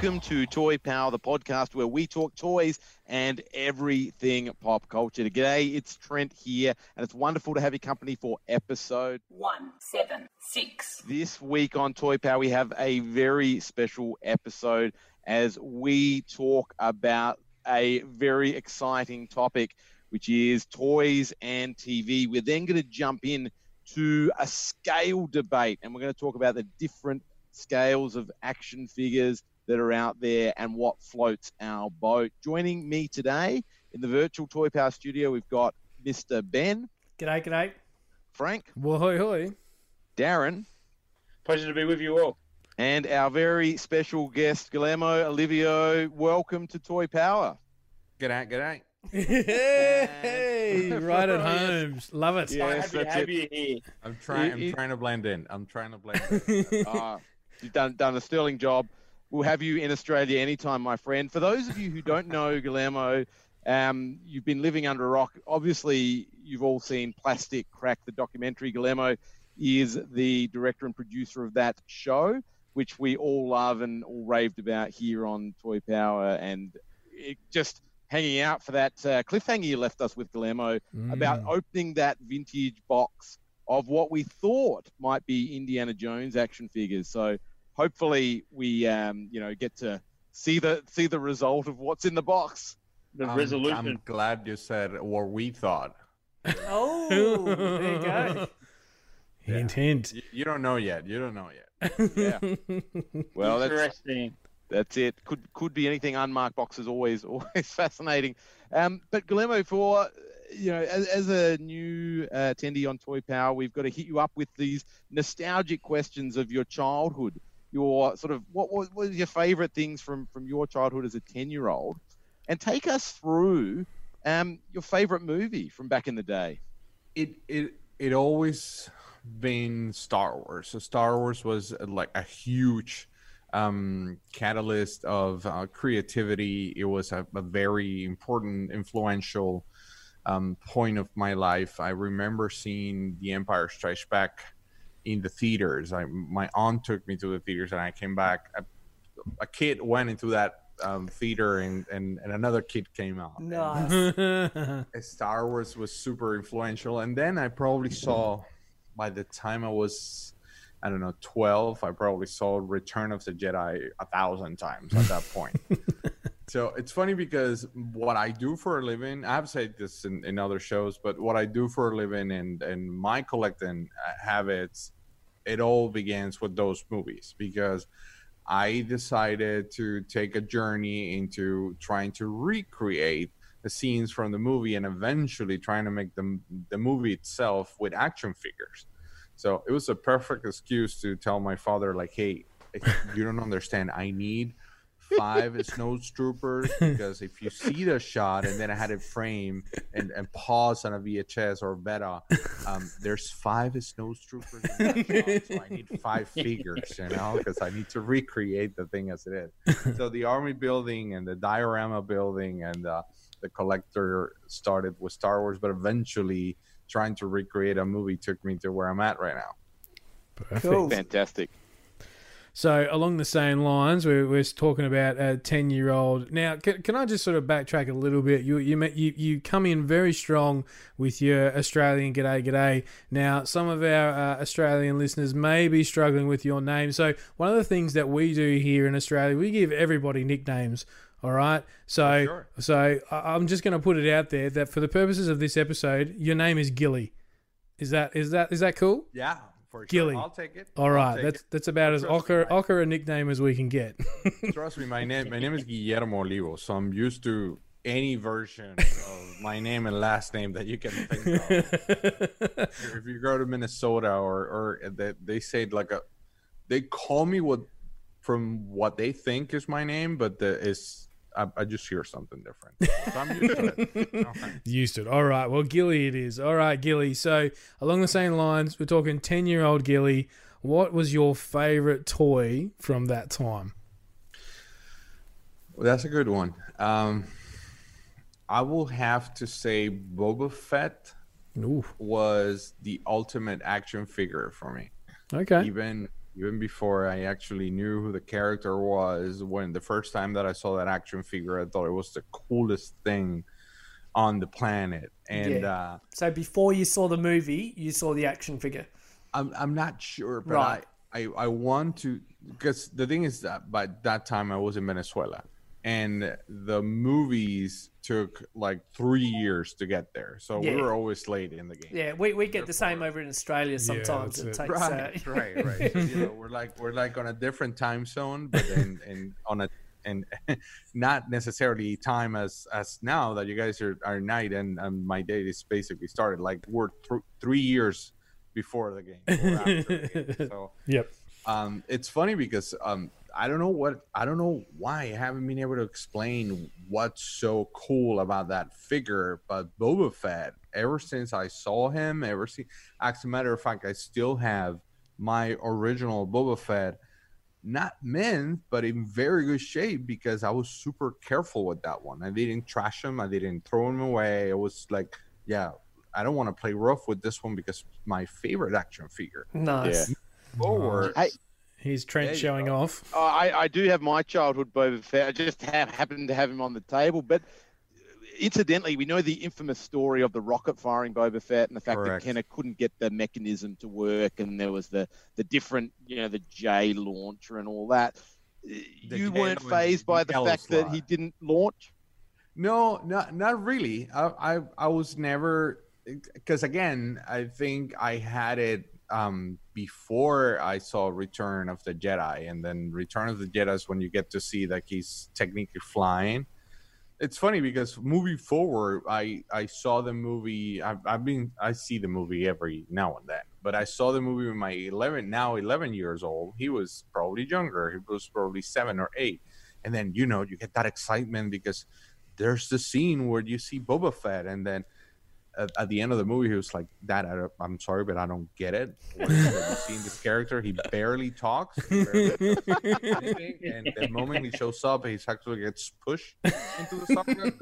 Welcome to Toy Power, the podcast where we talk toys and everything pop culture. G'day, it's Trent here, and it's wonderful to have your company for episode. one seven six. This week on Toy Power, we have a very special episode as we talk about a very exciting topic, which is toys and TV. We're then going to jump in to a scale debate, and we're going to talk about the different scales of action figures that are out there and what floats our boat. Joining me today in the virtual Toy Power studio, we've got Mr. Ben, G'day, g'day. Frank, Whoa, hoi. Darren, Pleasure to be with you all. and our very special guest, Guillermo Olivio. Welcome to Toy Power. G'day, g'day. Hey, right at home. Love it. Yeah. I'm Yes, happy to have it. you here. I'm trying. You- you- I'm trying to blend in. I'm trying to blend. in. Uh, you've done, done a sterling job. We'll have you in Australia anytime, my friend. For those of you who don't know Guillermo, um, you've been living under a rock. Obviously, you've all seen Plastic Crack, the documentary. Guillermo is the director and producer of that show, which we all love and all raved about here on Toy Power. And it just hanging out for that uh, cliffhanger you left us with, Guillermo, about opening that vintage box of what we thought might be Indiana Jones action figures. So hopefully we, um, you know, get to see the see the result of what's in the box. The I'm- resolution. I'm glad you said what we thought. Oh, there you go. Hint, hint. You, you don't know yet. You don't know yet. Yeah. well, that's Interesting. that's it. Could could be anything. Unmarked boxes always always fascinating. Um, but Guillermo, for you know, as, as a new uh, attendee on Toy Power, we've got to hit you up with these nostalgic questions of your childhood. Your sort of what was, what your favorite things from from your childhood as a ten year old, and take us through um, your favorite movie from back in the day. It it it always been Star Wars. So Star Wars was uh, like a huge um catalyst of uh, creativity it was a, a very important influential um point of my life i remember seeing the empire strikes back in the theaters I, my aunt took me to the theaters and i came back a, a kid went into that um, theater and, and and another kid came out Nice. Star wars was super influential and then i probably saw by the time i was I don't know, 12, I probably saw Return of the Jedi a thousand times at that point. so it's funny because what I do for a living, I've said this in, in other shows, but what I do for a living and, and my collecting uh, habits, it all begins with those movies because I decided to take a journey into trying to recreate the scenes from the movie and eventually trying to make the, the movie itself with action figures. So it was a perfect excuse to tell my father, like, hey, you don't understand. I need five snow troopers because if you see the shot and then I had it frame and, and pause on a VHS or beta, um, there's five snow troopers in that shot, so I need five figures, you know, because I need to recreate the thing as it is. So the army building and the diorama building and uh, the collector started with Star Wars, but eventually trying to recreate a movie took me to where I'm at right now. Perfect. Fantastic. So along the same lines, we're, we're talking about a ten-year-old. Now, can, can I just sort of backtrack a little bit? You you you you come in very strong with your Australian g'day g'day. Now, some of our uh, Australian listeners may be struggling with your name. So one of the things that we do here in Australia, we give everybody nicknames. All right. So sure. so I'm just going to put it out there that for the purposes of this episode, your name is Gilly. Is that is that is that cool? Yeah, for sure. Gilly. I'll take it. All right, that's it. that's about as ochre ochre a nickname as we can get. Trust me, my name my name is Guillermo Olivo, so I'm used to any version of my name and last name that you can think of. if you go to Minnesota or or they, they say like a they call me what from what they think is my name, but the is I, I just hear something different. So I'm used to it. Okay. Used to it. All right. Well, Gilly it is. All right, Gilly. So, along the same lines, we're talking 10 year old Gilly. What was your favorite toy from that time? Well, that's a good one. Um, I will have to say Boba Fett Ooh. was the ultimate action figure for me. Okay. Even even before I actually knew who the character was, when the first time that I saw that action figure, I thought it was the coolest thing on the planet. And Yeah. uh, So before you saw the movie, you saw the action figure. I'm I'm not sure, but Right. I, I I want to because the thing is that by that time I was in Venezuela, and the movies took like three years to get there, so Yeah. we were always late in the game. Yeah, we, we get the same over in Australia sometimes. that's it it. takes Right, uh, right, right. So, you know, we're like we're like on a different time zone, but in, in on a and not necessarily time as as now that you guys are, are night and, and my day is basically started. Like we're th- three years before the game. or after the game. So Yep. um, it's funny because um, I don't know what I don't know why I haven't been able to explain what's so cool about that figure, but Boba Fett. Ever since I saw him, ever since, as a matter of fact, I still have my original Boba Fett, not mint, but in very good shape because I was super careful with that one. I didn't trash him, I didn't throw him away. It was like, yeah, I don't want to play rough with this one because my favorite action figure. nice. Forward, Hey, Here's Trent There showing go. off. Uh, I, I do have my childhood Boba Fett. I just have, happened to have him on the table. But incidentally, we know the infamous story of the rocket firing Boba Fett and the fact Correct. that Kenner couldn't get the mechanism to work, and there was the the different, you know, the J launcher and all that. you weren't phased by the the L fact that he didn't launch. No, not not really. I I, I was never because again, I think I had it um before I saw Return of the Jedi, and then Return of the Jedi is when you get to see that he's technically flying. It's funny because movie forward, I I saw the movie. I've, I've been I see the movie every now and then, but I saw the movie with my eleven now eleven years old. He was probably younger. He was probably seven or eight, and then you know you get that excitement because there's the scene where you see Boba Fett, and then at, at the end of the movie, he was like, "Dad, I I'm sorry, but I don't get it. What is it that you see this character? He barely talks, he barely anything, and the moment he shows up, he actually gets pushed into the sarlacc.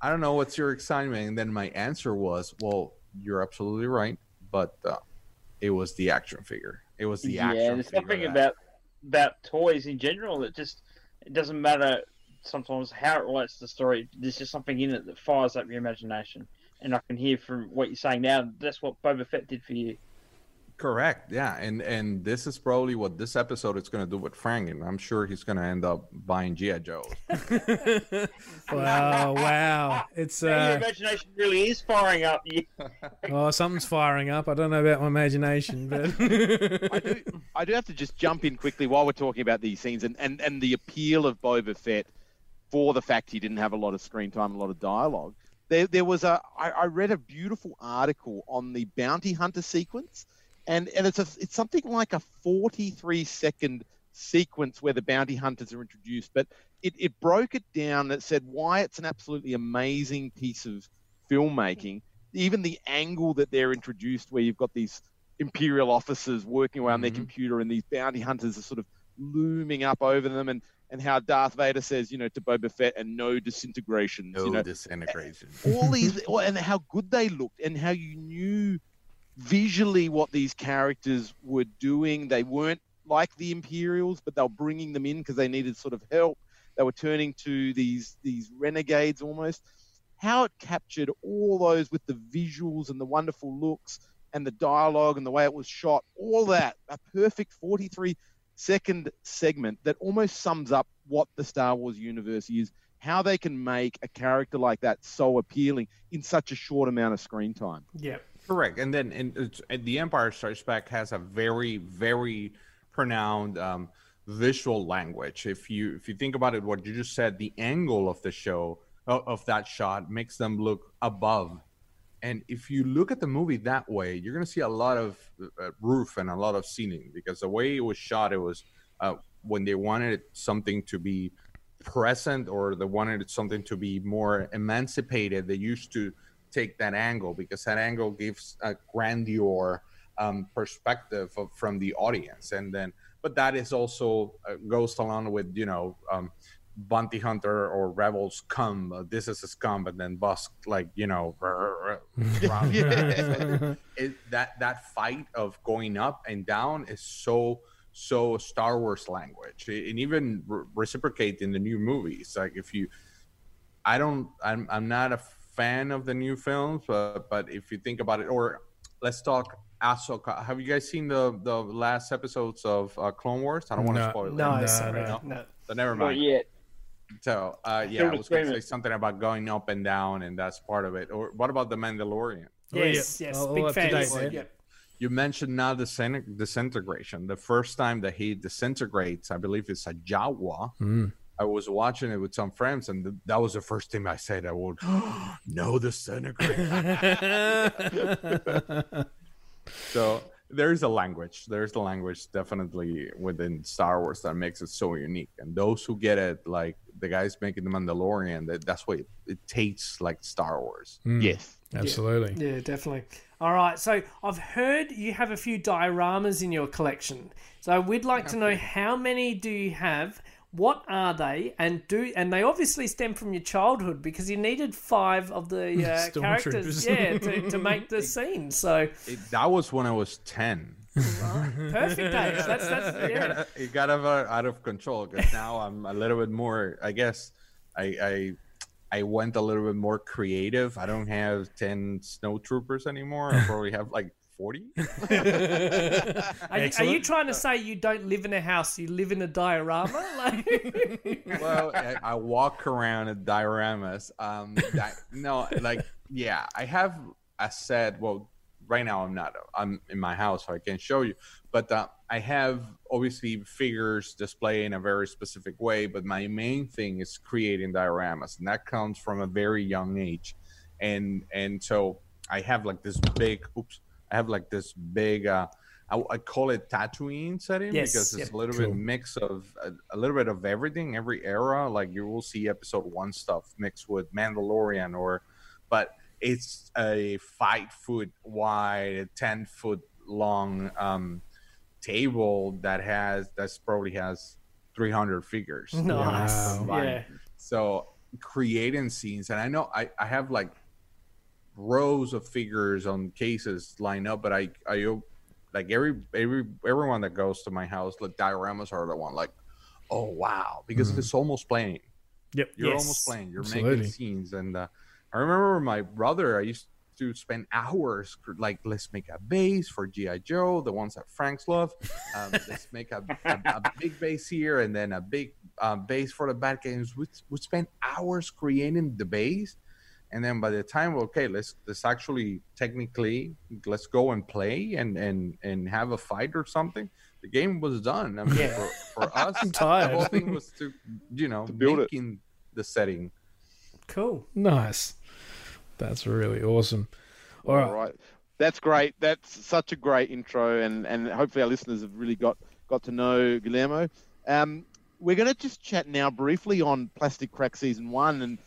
I don't know what's your excitement." And then my answer was, "Well, you're absolutely right, but uh, it was the action figure. It was the yeah, action there's figure something about about toys in general that just it doesn't matter sometimes how it relates to the story. There's just something in it that fires up your imagination. And I can hear from what you're saying now, that's what Boba Fett did for you. Correct. Yeah, and and this is probably what this episode is going to do with Frank, and I'm sure he's going to end up buying GI Joes. Wow, wow. It's uh your imagination really is firing up. You, oh something's firing up. I don't know about my imagination, but I do, I do have to just jump in quickly while we're talking about these scenes and, and, and the appeal of Boba Fett for the fact he didn't have a lot of screen time, a lot of dialogue. There, there was a, I, I read a beautiful article on the bounty hunter sequence, and, and it's a, it's something like a 43 second sequence where the bounty hunters are introduced, but it, it broke it down. It said why it's an absolutely amazing piece of filmmaking. Even the angle that they're introduced, where you've got these imperial officers working around their Mhm. computer and these bounty hunters are sort of looming up over them and and how Darth Vader says, you know, to Boba Fett and no disintegrations, you know, disintegration. all these and how good they looked and how you knew visually what these characters were doing. They weren't like the Imperials, but they were bringing them in because they needed sort of help. They were turning to these these renegades almost. How it captured all those with the visuals and the wonderful looks and the dialogue and the way it was shot, all that, a perfect 43 second segment that almost sums up what the Star Wars universe is, how they can make a character like that so appealing in such a short amount of screen time. Yeah. Correct. And then and, it's, and the Empire Strikes Back has a very very pronounced um, visual language. If you if you think about it, what you just said, the angle of the show of, of that shot makes them look above And if you look at the movie that way, you're going to see a lot of uh, roof and a lot of ceiling because the way it was shot, it was uh, when they wanted something to be present or they wanted something to be more emancipated, they used to take that angle because that angle gives a grandeur um, perspective of, from the audience. And then, but that is also uh, goes along with, you know, um, bounty hunter or rebels come uh, this is a scum and then busk like you know it, that that fight of going up and down is so so star wars language and even re- reciprocate in the new movies like if you i don't i'm, I'm not a fan of the new films but but if you think about it or let's talk Ahsoka. Have you guys seen the the last episodes of uh, Clone Wars? I don't want to No. spoil it. No, No, sorry, no. no. But never Not mind. yet. So, uh, yeah, I was going to say something about going up and down, and that's part of it. Or what about the Mandalorian? Oh, yeah. Yes, yes, All- all big up to date fans. there. You mentioned now the disin- disintegration. The first time that he disintegrates, I believe it's a Jawa. Mm. I was watching it with some friends, and th- that was the first thing I said. I would no disintegrate. so there's a language. There's a language definitely within Star Wars that makes it so unique. And those who get it, like the guys making the Mandalorian, that, that's what it, it tastes like Star Wars. Mm. Yes. Absolutely. Yeah, definitely. All right. So I've heard you have a few dioramas in your collection. So we'd like to know how many do you have? What are they? And do and they obviously stem from your childhood because you needed five of the uh, characters, yeah, to, to make the scene. So It, that was when I was 10. perfect age. That's that's it got, it got out of, out of control because now I'm a little bit more. I guess I, I I went a little bit more creative. I don't have ten snow troopers anymore. I probably have like forty. Are, you- are you trying to say you don't live in a house, you live in a diorama? Like, well, I, I walk around at dioramas. Um, that, no, like yeah, I have a set. Well, right now I'm not. I'm in my house, so I can't show you. But uh, I have obviously figures display in a very specific way. But my main thing is creating dioramas, and that comes from a very young age. And and so I have like this big. Oops. I have like this big. Uh, I, I call it Tatooine setting Yes, because it's yep. a little Cool. bit mix of a, a little bit of everything, every era. Like you will see episode one stuff mixed with Mandalorian, or but it's a five foot wide, ten foot long um, table that has that's probably has three hundred figures. nice. Wow. Yeah. So creating scenes, and I know I, I have like rows of figures on cases lined up, but I I like every every everyone that goes to my house, like dioramas are the one like, oh wow, because Mhm. it's almost playing. Yep. You're Yes. almost playing. You're Absolutely. making scenes, and uh, I remember my brother. I used to spend hours like let's make a base for GI Joe, the ones that Frank's love. Um, let's make a, a, a big base here, and then a big um, base for the bad games. We would spend hours creating the base, and then by the time okay, let's let's actually technically let's go and play and and and have a fight or something. The game was done. I mean, Yeah. for, for us, I'm the whole thing was to you know build it. making the setting. Cool. Nice. That's really awesome. All right. All right. That's great. That's such a great intro, and, and hopefully our listeners have really got, got to know Guillermo. Um, we're going to just chat now briefly on Plastic Crack Season 1 and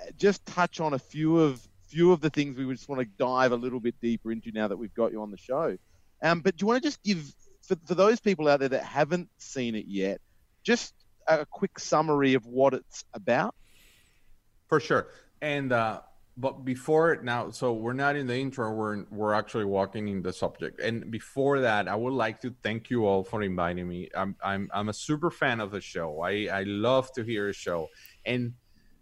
uh, just touch on a few of few of the things we just want to dive a little bit deeper into now that we've got you on the show. Um, but do you want to just give, for, for those people out there that haven't seen it yet, just a quick summary of what it's about? For sure. And uh but before now, so we're not in the intro, we're we're actually walking in the subject. And before that, I would like to thank you all for inviting me. I'm I'm I'm a super fan of the show. I I love to hear a show. And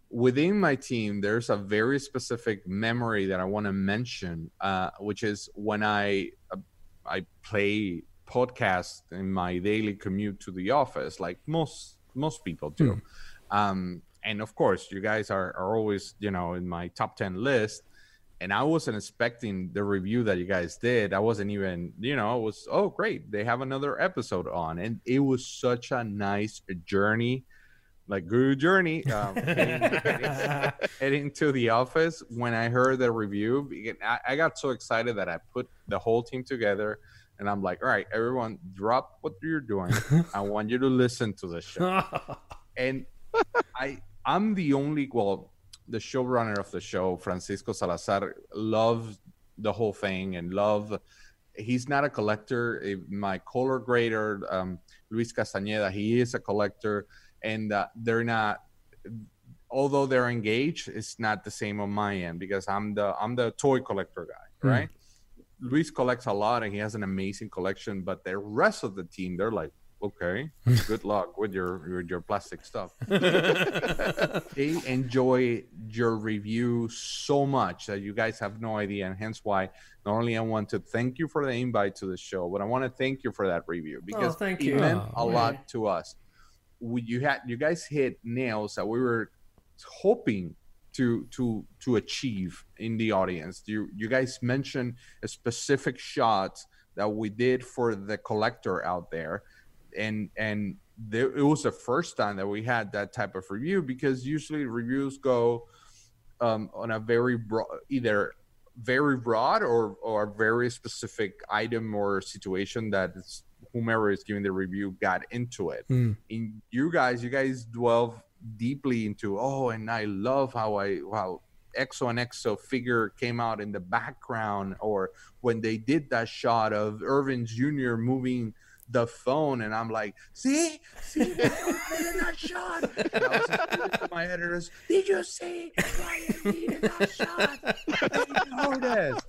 within my team, there's a very specific memory that I want to mention, uh, which is when I uh, I play podcasts in my daily commute to the office, like most most people do. Um, and of course, you guys are, are always, you know, in my top 10 list. And I wasn't expecting the review that you guys did. I wasn't even, you know, it was, oh, great. They have another episode on. And it was such a nice journey like good journey um, heading, heading, heading to the office when i heard the review I, I got so excited that i put the whole team together and i'm like all right everyone drop what you're doing i want you to listen to the show and I I'm the only well the showrunner of the show Francisco Salazar loves the whole thing and love he's not a collector. My color grader um, Luis Castañeda he is a collector and uh, they're not although they're engaged it's not the same on my end because I'm the I'm the toy collector guy right? Luis collects a lot and he has an amazing collection but the rest of the team they're like okay. Good luck with your with your plastic stuff. They enjoy your review so much that you guys have no idea and hence why not only i want to thank you for the invite to the show but i want to thank you for that review oh, because thank it meant Oh, a yeah. lot to us. We, you had you guys hit nails that we were hoping to to to achieve in the audience. You you guys mentioned a specific shot that we did for the collector out there and and there, it was the first time that we had that type of review because usually reviews go um, on a very broad either very broad or or a very specific item or situation that whomever is giving the review got into it Hmm. in you guys you guys dwell deeply into oh and i love how i how exo and exo figure came out in the background or when they did that shot of irvin jr moving the phone and i'm like see see they did that shot and I was just to my editors did you see Ryan needed that shot Did notice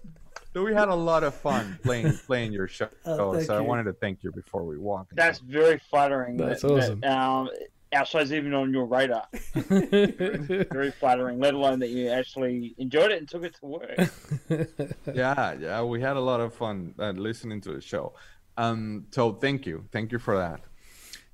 so we had a lot of fun playing playing your show Oh, thank so i wanted to thank you before we walk That's very flattering. That's that, awesome. That, um, our even on your radar. Very flattering. Let alone that you actually enjoyed it and took it to work. yeah, yeah, we had a lot of fun uh, listening to the show. Um, so thank you, thank you for that.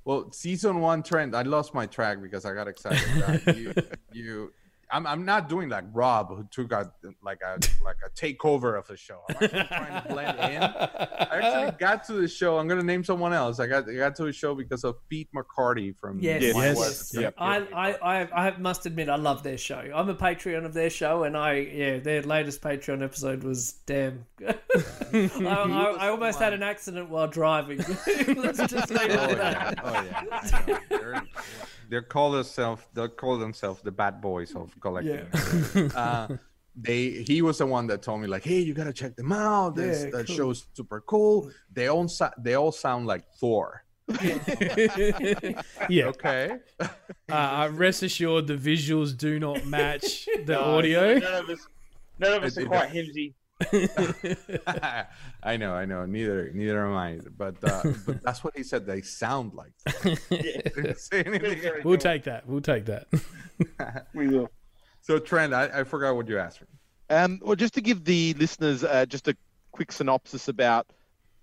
Well, season one Trent, I lost my track because I got excited. You, you, I'm, I'm not doing like Rob, who took a like a like a takeover of the show. I'm actually trying to blend in. I actually got to the show. I'm gonna name someone else. I got I got to the show because of Pete McCarty from Yes, Yes. yes. Yep. I, I, I, I must admit, I love their show. I'm a Patreon of their show, and I, yeah, their latest Patreon episode was damn. I, I, I almost had an accident while driving. Let's just leave it Oh at yeah, that. oh yeah. I know. They're, they're call themselves they call themselves the bad boys of collecting. uh, they he was the one that told me like, hey, you gotta check them out. This Yeah, that cool. show's super cool. They all sa- they all sound like Thor. yeah. Okay. Uh, uh, rest assured, the visuals do not match the No, audio. None of us, none of us It- are it- quite himsy. I know, I know. Neither neither am I. But uh, but that's what he said. They sound like. Thor. Didn't say anything Very We'll cool. take that. We'll take that. We will. So Trent, I, I forgot what you asked me. Um, well, just to give the listeners uh, just a quick synopsis about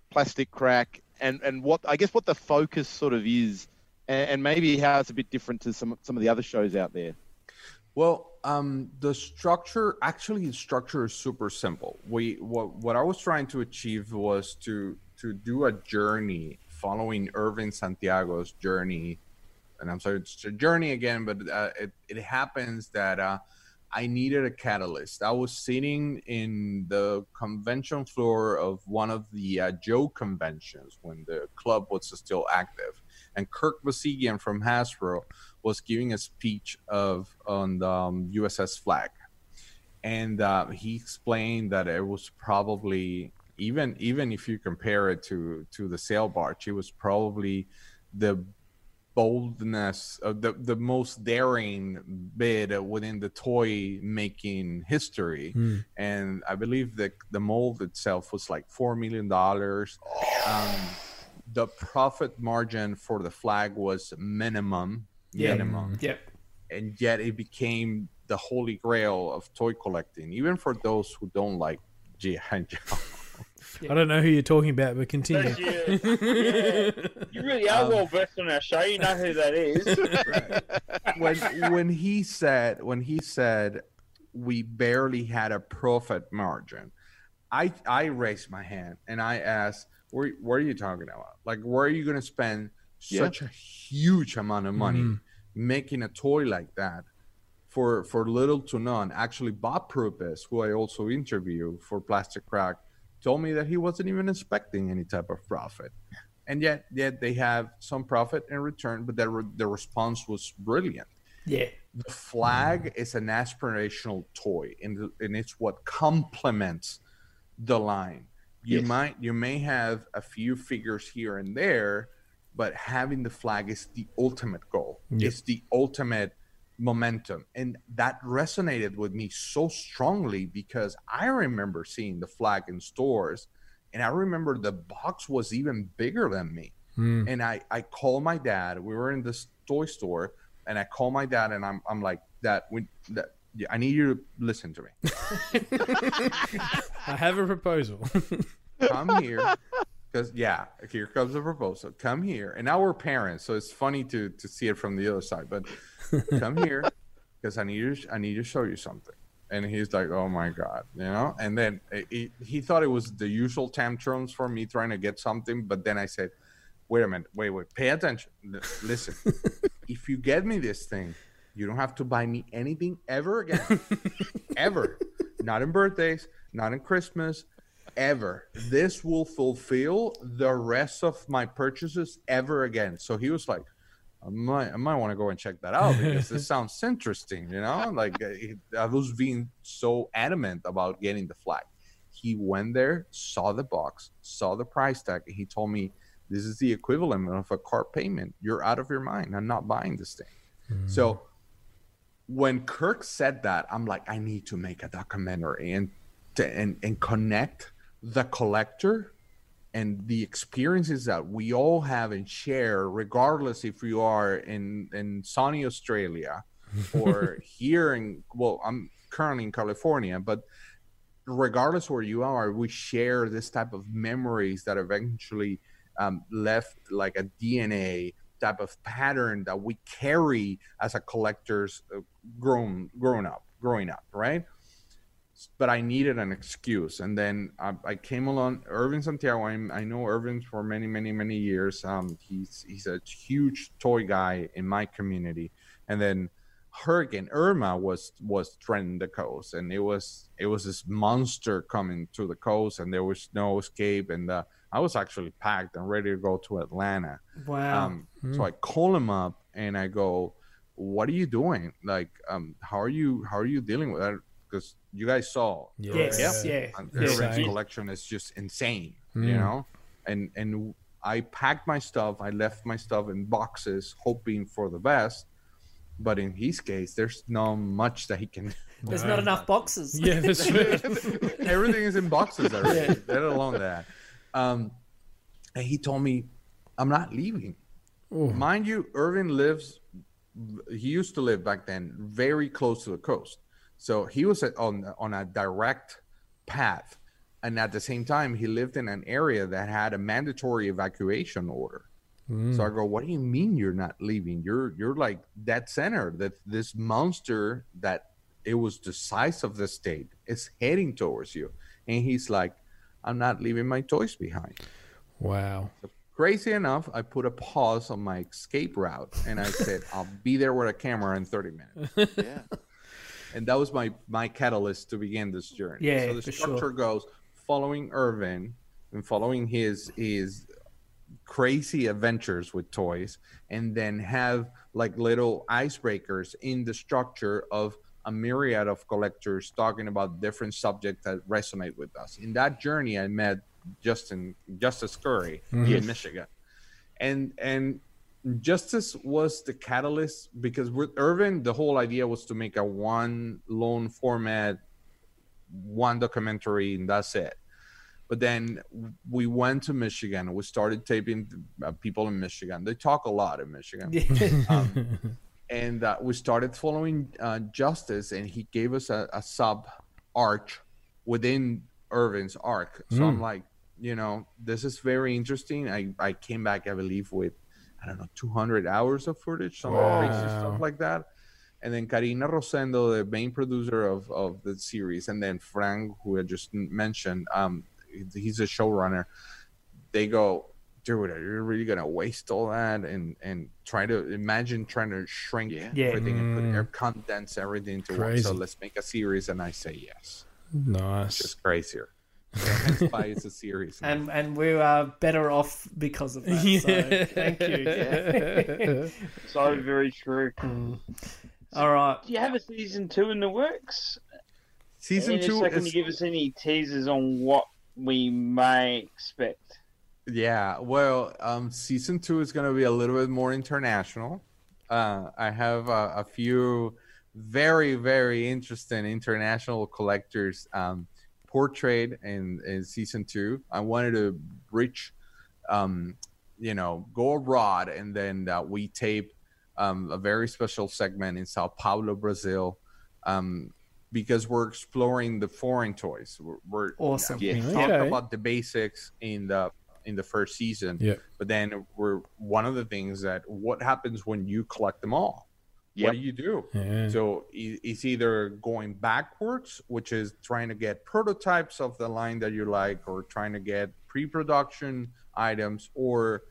plastic crack and, and what I guess what the focus sort of is, and, and maybe how it's a bit different to some some of the other shows out there. Well, um, the structure actually the structure is super simple. We what what I was trying to achieve was to to do a journey following Irvin Santiago's journey, and I'm sorry, it's a journey again, but uh, it it happens that uh, I needed a catalyst. I was sitting in the convention floor of one of the uh, Joe conventions when the club was still active, and Kirk Bozigian from Hasbro was giving a speech of on the um, USS Flagg, and uh, he explained that it was probably even even if you compare it to to the sail barge, it was probably the boldness of the the most daring bid within the toy making history. Hmm. and i believe that the mold itself was like four million dollars. Um the profit margin for the flag was minimum Yeah. minimum Yep. and yet it became the holy grail of toy collecting even for those who don't like G.I. Joe. I don't know who you're talking about, but continue. You. Yeah. You really are Um, well versed on our show. You know who that is. when when he said when he said we barely had a profit margin i i raised my hand and i asked "Where what are you talking about like where are you going to spend Yeah. such a huge amount of money Mhm. making a toy like that for for little to none. Actually, Bob Prupis, who I also interview for Plastic Crack, told me that he wasn't even expecting any type of profit, and yet yet they have some profit in return. But their the response was brilliant. Yeah. The flag is an aspirational toy, and and it's what complements the line. You Yes. might you may have a few figures here and there, but having the flag is the ultimate goal. It's the ultimate momentum. And that resonated with me so strongly because I remember seeing the flag in stores and I remember the box was even bigger than me. Hmm. And I, I called my dad. We were in this toy store and I called my dad and I'm, I'm like, Dad, we, that, yeah, I need you to listen to me. I have a proposal. come here because yeah here comes the proposal. Come here. And now we're parents so it's funny to to see it from the other side but come here because i need to i need to show you something. And he's like oh my god you know? And then eh, he, he thought it was the usual tantrums for me trying to get something but then i said wait a minute wait wait pay attention. Listen. If you get me this thing you don't have to buy me anything ever again. Ever. Not in birthdays not in christmas ever. This will fulfill the rest of my purchases ever again. So he was like, I might, I might want to go and check that out because this sounds interesting, you know? Like uh, I was being so adamant about getting the flag. He went there, saw the box, saw the price tag, and he told me, This is the equivalent of a car payment. You're out of your mind. I'm not buying this thing. So when Kirk said that, I'm like, I need to make a documentary and to, and and connect the collector and the experiences that we all have and share, regardless if you are in in sunny Australia or here in well, I'm currently in California, but regardless where you are, we share this type of memories that eventually um, left like a DNA type of pattern that we carry as a collector's uh, grown grown up, growing up, right? But I needed an excuse, and then I, I came along. Irvin Santiago, I, I know Irvin for many, many, many years. Um, he's he's a huge toy guy in my community, and then Hurricane Irma was was trending the coast, and it was it was this monster coming to the coast, and there was no escape, and uh, I was actually packed and ready to go to Atlanta. Wow. Um, So I call him up and I go, "What are you doing? Like, um, how are you? How are you dealing with that? Because you guys saw, yes. Yeah. Yeah. and Yeah. Irvin's Insane. collection is just insane, Mm. you know. And and I packed my stuff. I left my stuff in boxes, hoping for the best. But in his case, there's not much that he can. There's not enough boxes. yeah, that's true. Everything is in boxes already. Let alone that. Um, and he told me, "I'm not leaving." Mind you, Irvin lives. He used to live back then very close to the coast, so he was at, on on a direct path, and at the same time, he lived in an area that had a mandatory evacuation order. Mm. So I go, "What do you mean you're not leaving? You're you're like that center. That this monster that it was the size of the state is heading towards you." And he's like, "I'm not leaving my toys behind." Wow. Crazy enough, I put a pause on my escape route and I said, I'll be there with a camera in 30 minutes. Yeah. And that was my my catalyst to begin this journey. Yeah, so the for sure. structure goes following Irvin and following his his crazy adventures with toys, and then have like little icebreakers in the structure of a myriad of collectors talking about different subjects that resonate with us. In that journey, I met Justin Justice Curry here in mm-hmm. Michigan, and and Justice was the catalyst because with Irvin, the whole idea was to make a one lone format, one documentary, and that's it. But then we went to Michigan. We started taping uh, people in Michigan. They talk a lot in Michigan um, and uh, we started following uh, Justice, and he gave us a, a sub arch within Irvin's arc. So I'm like, you know, this is very interesting. I, I came back, I believe, with I don't know, 200 hours of footage, some crazy stuff like that. And then Karina Rosendo, the main producer of, of the series, and then Frank, who I just mentioned, um, he's a showrunner. They go, dude, are you really gonna waste all that and and try to imagine trying to shrink Yeah. Yeah. everything and put Mm. or condense everything into one? Crazy. So let's make a series, and I say yes. Nice. Just crazier. So hence why it's a series. now. And and we are better off because of that. So thank you. So very true. Mm. All right. Do you have a season two in the works? Season Any two second is to give us any teasers on what we may expect. Yeah, well, um, season two is going to be a little bit more international. Uh, I have uh, a few very, very interesting international collectors um, portrayed in, in season two. I wanted to reach, um, you know, go abroad, and then uh, we tape um, a very special segment in Sao Paulo, Brazil. Um, because we're exploring the foreign toys. We're, we're Awesome. Yeah. talked Okay. about the basics in the in the first season. Yeah. But then we're one of the things that what happens when you collect them all? Yep. What do you do? Yeah. So it's either going backwards, which is trying to get prototypes of the line that you like, or trying to get pre-production items, or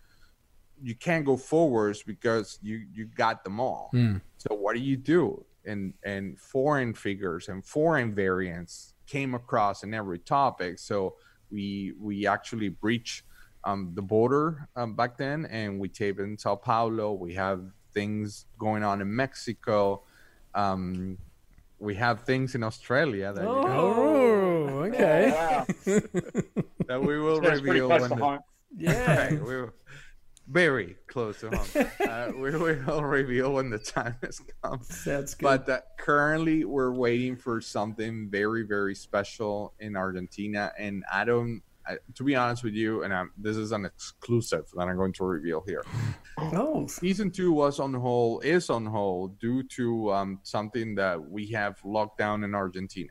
you can't go forwards because you you got them all. Mm. So what do you do? And and foreign figures and foreign variants came across in every topic. So we we actually breach um, the border um, back then, and we tape in Sao Paulo. We have things going on in Mexico. Um, we have things in Australia that, you know, Oh, okay. Wow. that we will That's pretty reveal close when to the, home. Yeah. Right, we very close to home. uh, we will reveal when the time has come. Sounds good. But uh, currently, we're waiting for something very, very special in Argentina, and I don't. I, to be honest with you, and I'm, this is an exclusive that I'm going to reveal here. oh, Season two was on hold, is on hold due to um, something that we have locked down in Argentina.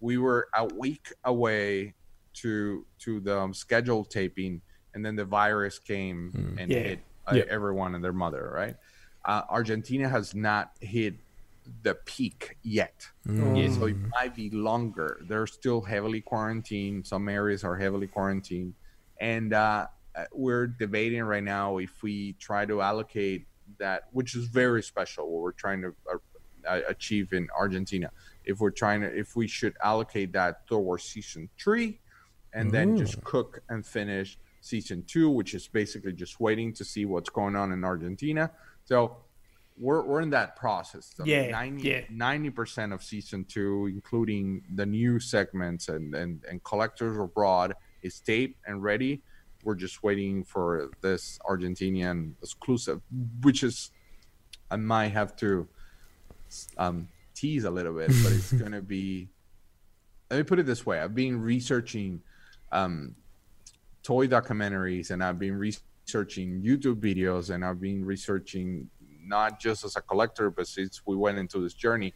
We were a week away to to the um, scheduled taping, and then the virus came Mm. and Yeah. hit uh, Yeah. everyone and their mother. Right? Uh, Argentina has not hit the peak yet. Mm. So it might be longer. They're still heavily quarantined. Some areas are heavily quarantined, and uh, uh, we're debating right now if we try to allocate that, which is very special. What we're trying to uh, uh, achieve in Argentina, if we're trying to, if we should allocate that towards season three, and then just cook and finish season two, which is basically just waiting to see what's going on in Argentina. So. We're, we're in that process. So Yeah, 90, yeah. 90% of season two, including the new segments and, and, and collectors abroad, is taped and ready. We're just waiting for this Argentinian exclusive, which is, I might have to um, tease a little bit, but it's going to be. Let me put it this way I've been researching um, toy documentaries and I've been researching YouTube videos and I've been researching not just as a collector, but since we went into this journey,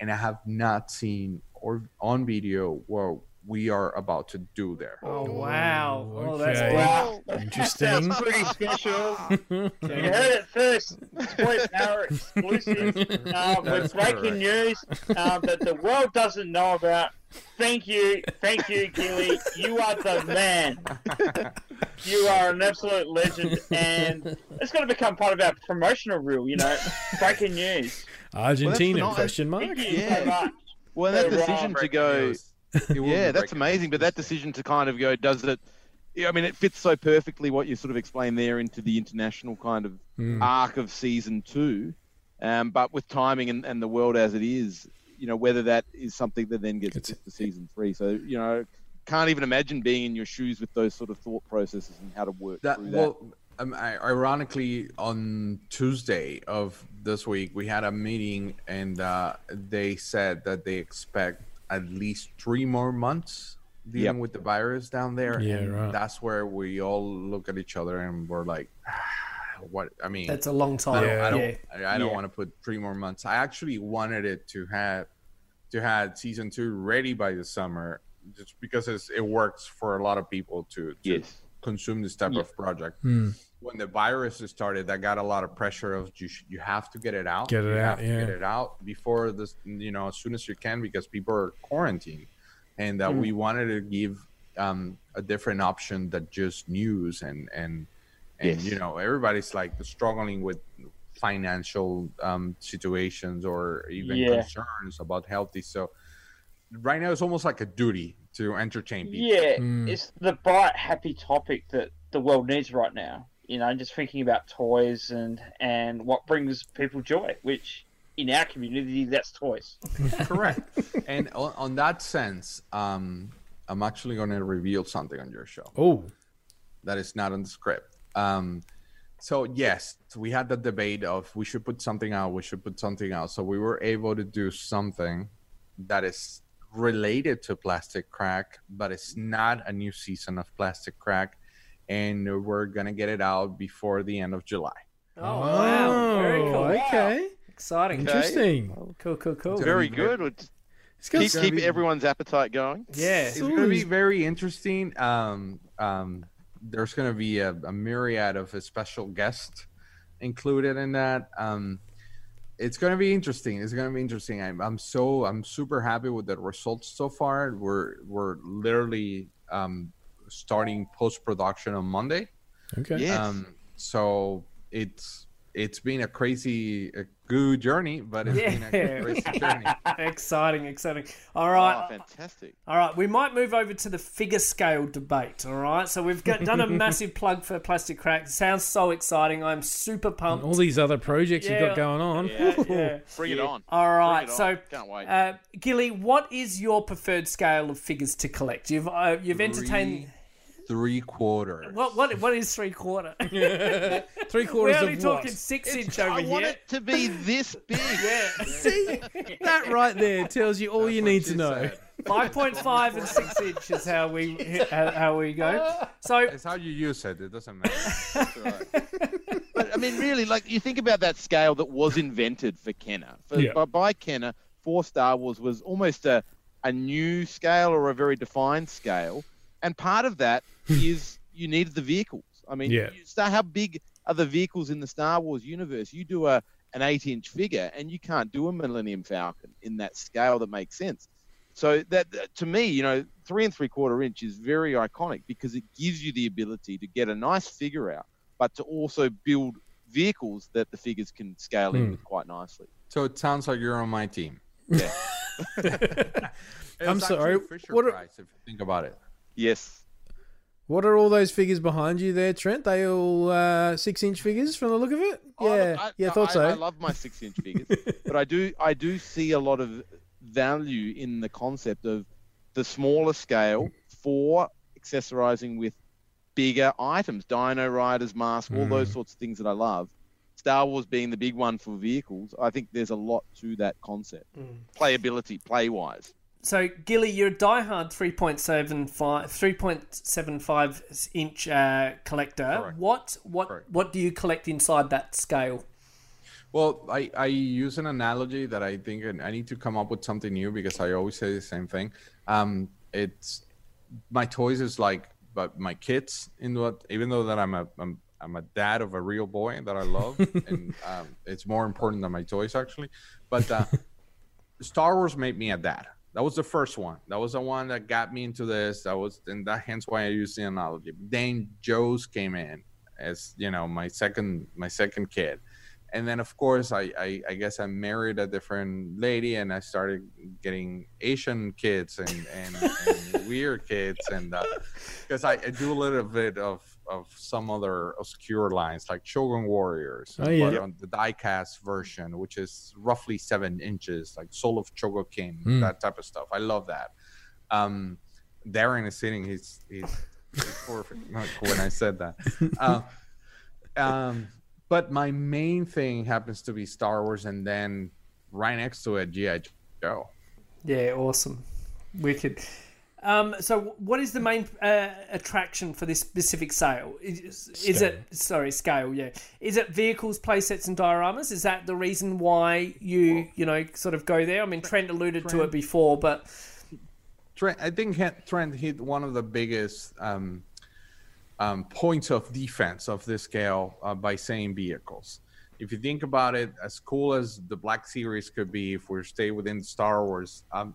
and I have not seen or on video what we are about to do there. oh wow. Oh, okay. big. Wow. Interesting. That's pretty special. You heard it first. Toy Power exclusive. Uh, with That's breaking correct. news uh, that the world doesn't know about. Thank you, thank you, Gilly. You are the man. You are an absolute legend, and it's going to become part of our promotional reel. You know, breaking news. Argentina Well, question mark. Thank you Yeah. so much. Well, that decision to go. news. It will be Yeah, that's amazing. But that decision to kind of go does it. I mean, it fits so perfectly what you sort of explained there into the international kind of Mm. arc of season two. Um, but with timing and, and the world as it is, you know, whether that is something that then gets It's- to season three. So, you know, can't even imagine being in your shoes with those sort of thought processes and how to work that through that. well um, I, ironically on tuesday of this week we had a meeting and uh, they said that they expect at least three more months dealing Yep. with the virus down there Yeah, and right. that's where we all look at each other and we're like what i mean That's a long time. I don't, Yeah. I don't, yeah. I, I don't Yeah. want to put three more months. I actually wanted it to have to have season two ready by the summer, just because it's, it works for a lot of people to, to yes. consume this type Yeah. of project. Hmm. When the virus started, that got a lot of pressure of you. sh- You have to get it out. Get it you out, have to yeah. Get it out before this. You know, as soon as you can, because people are quarantined, and uh, we wanted to give um, a different option that just news and and and Yes. you know everybody's like struggling with financial um, situations or even Yeah. concerns about healthy. So right now it's almost like a duty to entertain people. Yeah, Mm. it's the bright, happy topic that the world needs right now. You know, just thinking about toys and and what brings people joy, which in our community that's toys. Correct. and on, on that sense, um, I'm actually going to reveal something on your show. Oh, that is not on the script. Um, so yes, we had the debate of we should put something out, we should put something out. So we were able to do something that is related to Plastic Crack, but it's not a new season of Plastic Crack, and we're gonna get it out before the end of July. Oh, wow. Very cool. Okay, Exciting. interesting. Oh, cool, cool, cool. Very good. Would It's got Keep, some- keep everyone's appetite going. Yeah. It's gonna be very interesting. Um, um, there's gonna be a, a myriad of a special guests included in that. Um, it's gonna be interesting. It's gonna be interesting. I'm, I'm so I'm super happy with the results so far. We're we're literally um, starting post production on Monday. okay. Yes. Um, so it's it's been a crazy, a good journey, but it's been a crazy journey. Yeah. exciting, exciting. All right. Oh, fantastic. All right, we might move over to the figure scale debate. All right, so we've got, done a massive plug for Plastic Crack. Sounds so exciting. I'm super pumped. All these other projects you've got going on. Yeah, yeah. Bring it on. All right, Bring it so on. Can't wait. uh, Gilly, what is your preferred scale of figures to collect? You've uh, you've entertained. Three quarters. What what what is three quarter? Three quarters. We're only of talking what? six inch over I want it to be this big. Yeah, See, that right there tells you all you need to know. five point five and six inch is how we how, how we go. So It's how you use it. It doesn't matter. But I mean, really, like you think about that scale that was invented for Kenner. For, Yeah. by, by Kenner for Star Wars was almost a, a new scale or a very defined scale. And part of that is you needed the vehicles. I mean, Yeah. you start, how big are the vehicles in the Star Wars universe? You do a an eight inch figure, and you can't do a Millennium Falcon in that scale that makes sense. So that that- to me, you know, three and three quarter inch is very iconic because it gives you the ability to get a nice figure out, but to also build vehicles that the figures can scale in Hmm. with quite nicely. So it sounds like you're on my team. Yeah. I'm sorry, what are- Price, if you think about it. yes. What are all those figures behind you there, Trent? They all uh, six inch figures from the look of it? Oh, Yeah, look, I, yeah, I- thought so. I, I love my six inch figures, but I do I do see a lot of value in the concept of the smaller scale for accessorizing with bigger items, Dino Riders, mask, all Mm. those sorts of things that I love. Star Wars being the big one for vehicles, I think there's a lot to that concept. Mm. Playability, play wise. So Gilly, you're a diehard 3.75 3.75 inch uh, collector. Correct. What what Correct. what do you collect inside that scale? Well, I, I use an analogy that I think I need to come up with something new because I always say the same thing. Um, it's my toys is like, but my kids in what even though that I'm a I'm, I'm a dad of a real boy that I love, and um, it's more important than my toys actually. But uh, Star Wars made me a dad. That was the first one. That was the one that got me into this. That was, and that hence why I use the analogy. Then Joe's came in as you know my second my second kid, and then of course I, I I guess I married a different lady and I started getting Asian kids and and, and weird kids and uh, because I, I do a little bit of of some other obscure lines like Shogun Warriors, Oh, yeah. but on the diecast version, which is roughly seven inches, like Soul of Chogokin, Mm. that type of stuff. I love that. Um, Darren is sitting. He's he's, he's perfect when I said that. Uh, um, but my main thing happens to be Star Wars, and then right next to it, GI Joe. Yeah, awesome, wicked. Um, so, what is the main uh, attraction for this specific sale? Is, is it sorry scale? Yeah, is it vehicles, playsets, and dioramas? Is that the reason why you you know sort of go there? I mean, Trent alluded to it before, but Trent, I think Trent hit one of the biggest um, um, points of defense of this scale uh, by saying vehicles. If you think about it, as cool as the Black Series could be, if we stay within Star Wars, um,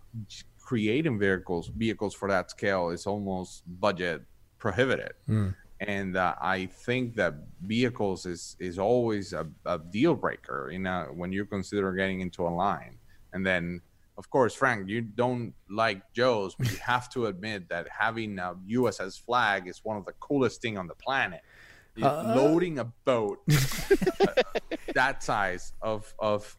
creating vehicles vehicles for that scale is almost budget prohibited. And and uh, I think that vehicles is is always a, a deal breaker. You know, when you consider getting into a line, and then of course, Frank, you don't like Joe's, but you have to admit that having a USS Flagg is one of the coolest thing on the planet. Uh. Loading a boat uh, that size of of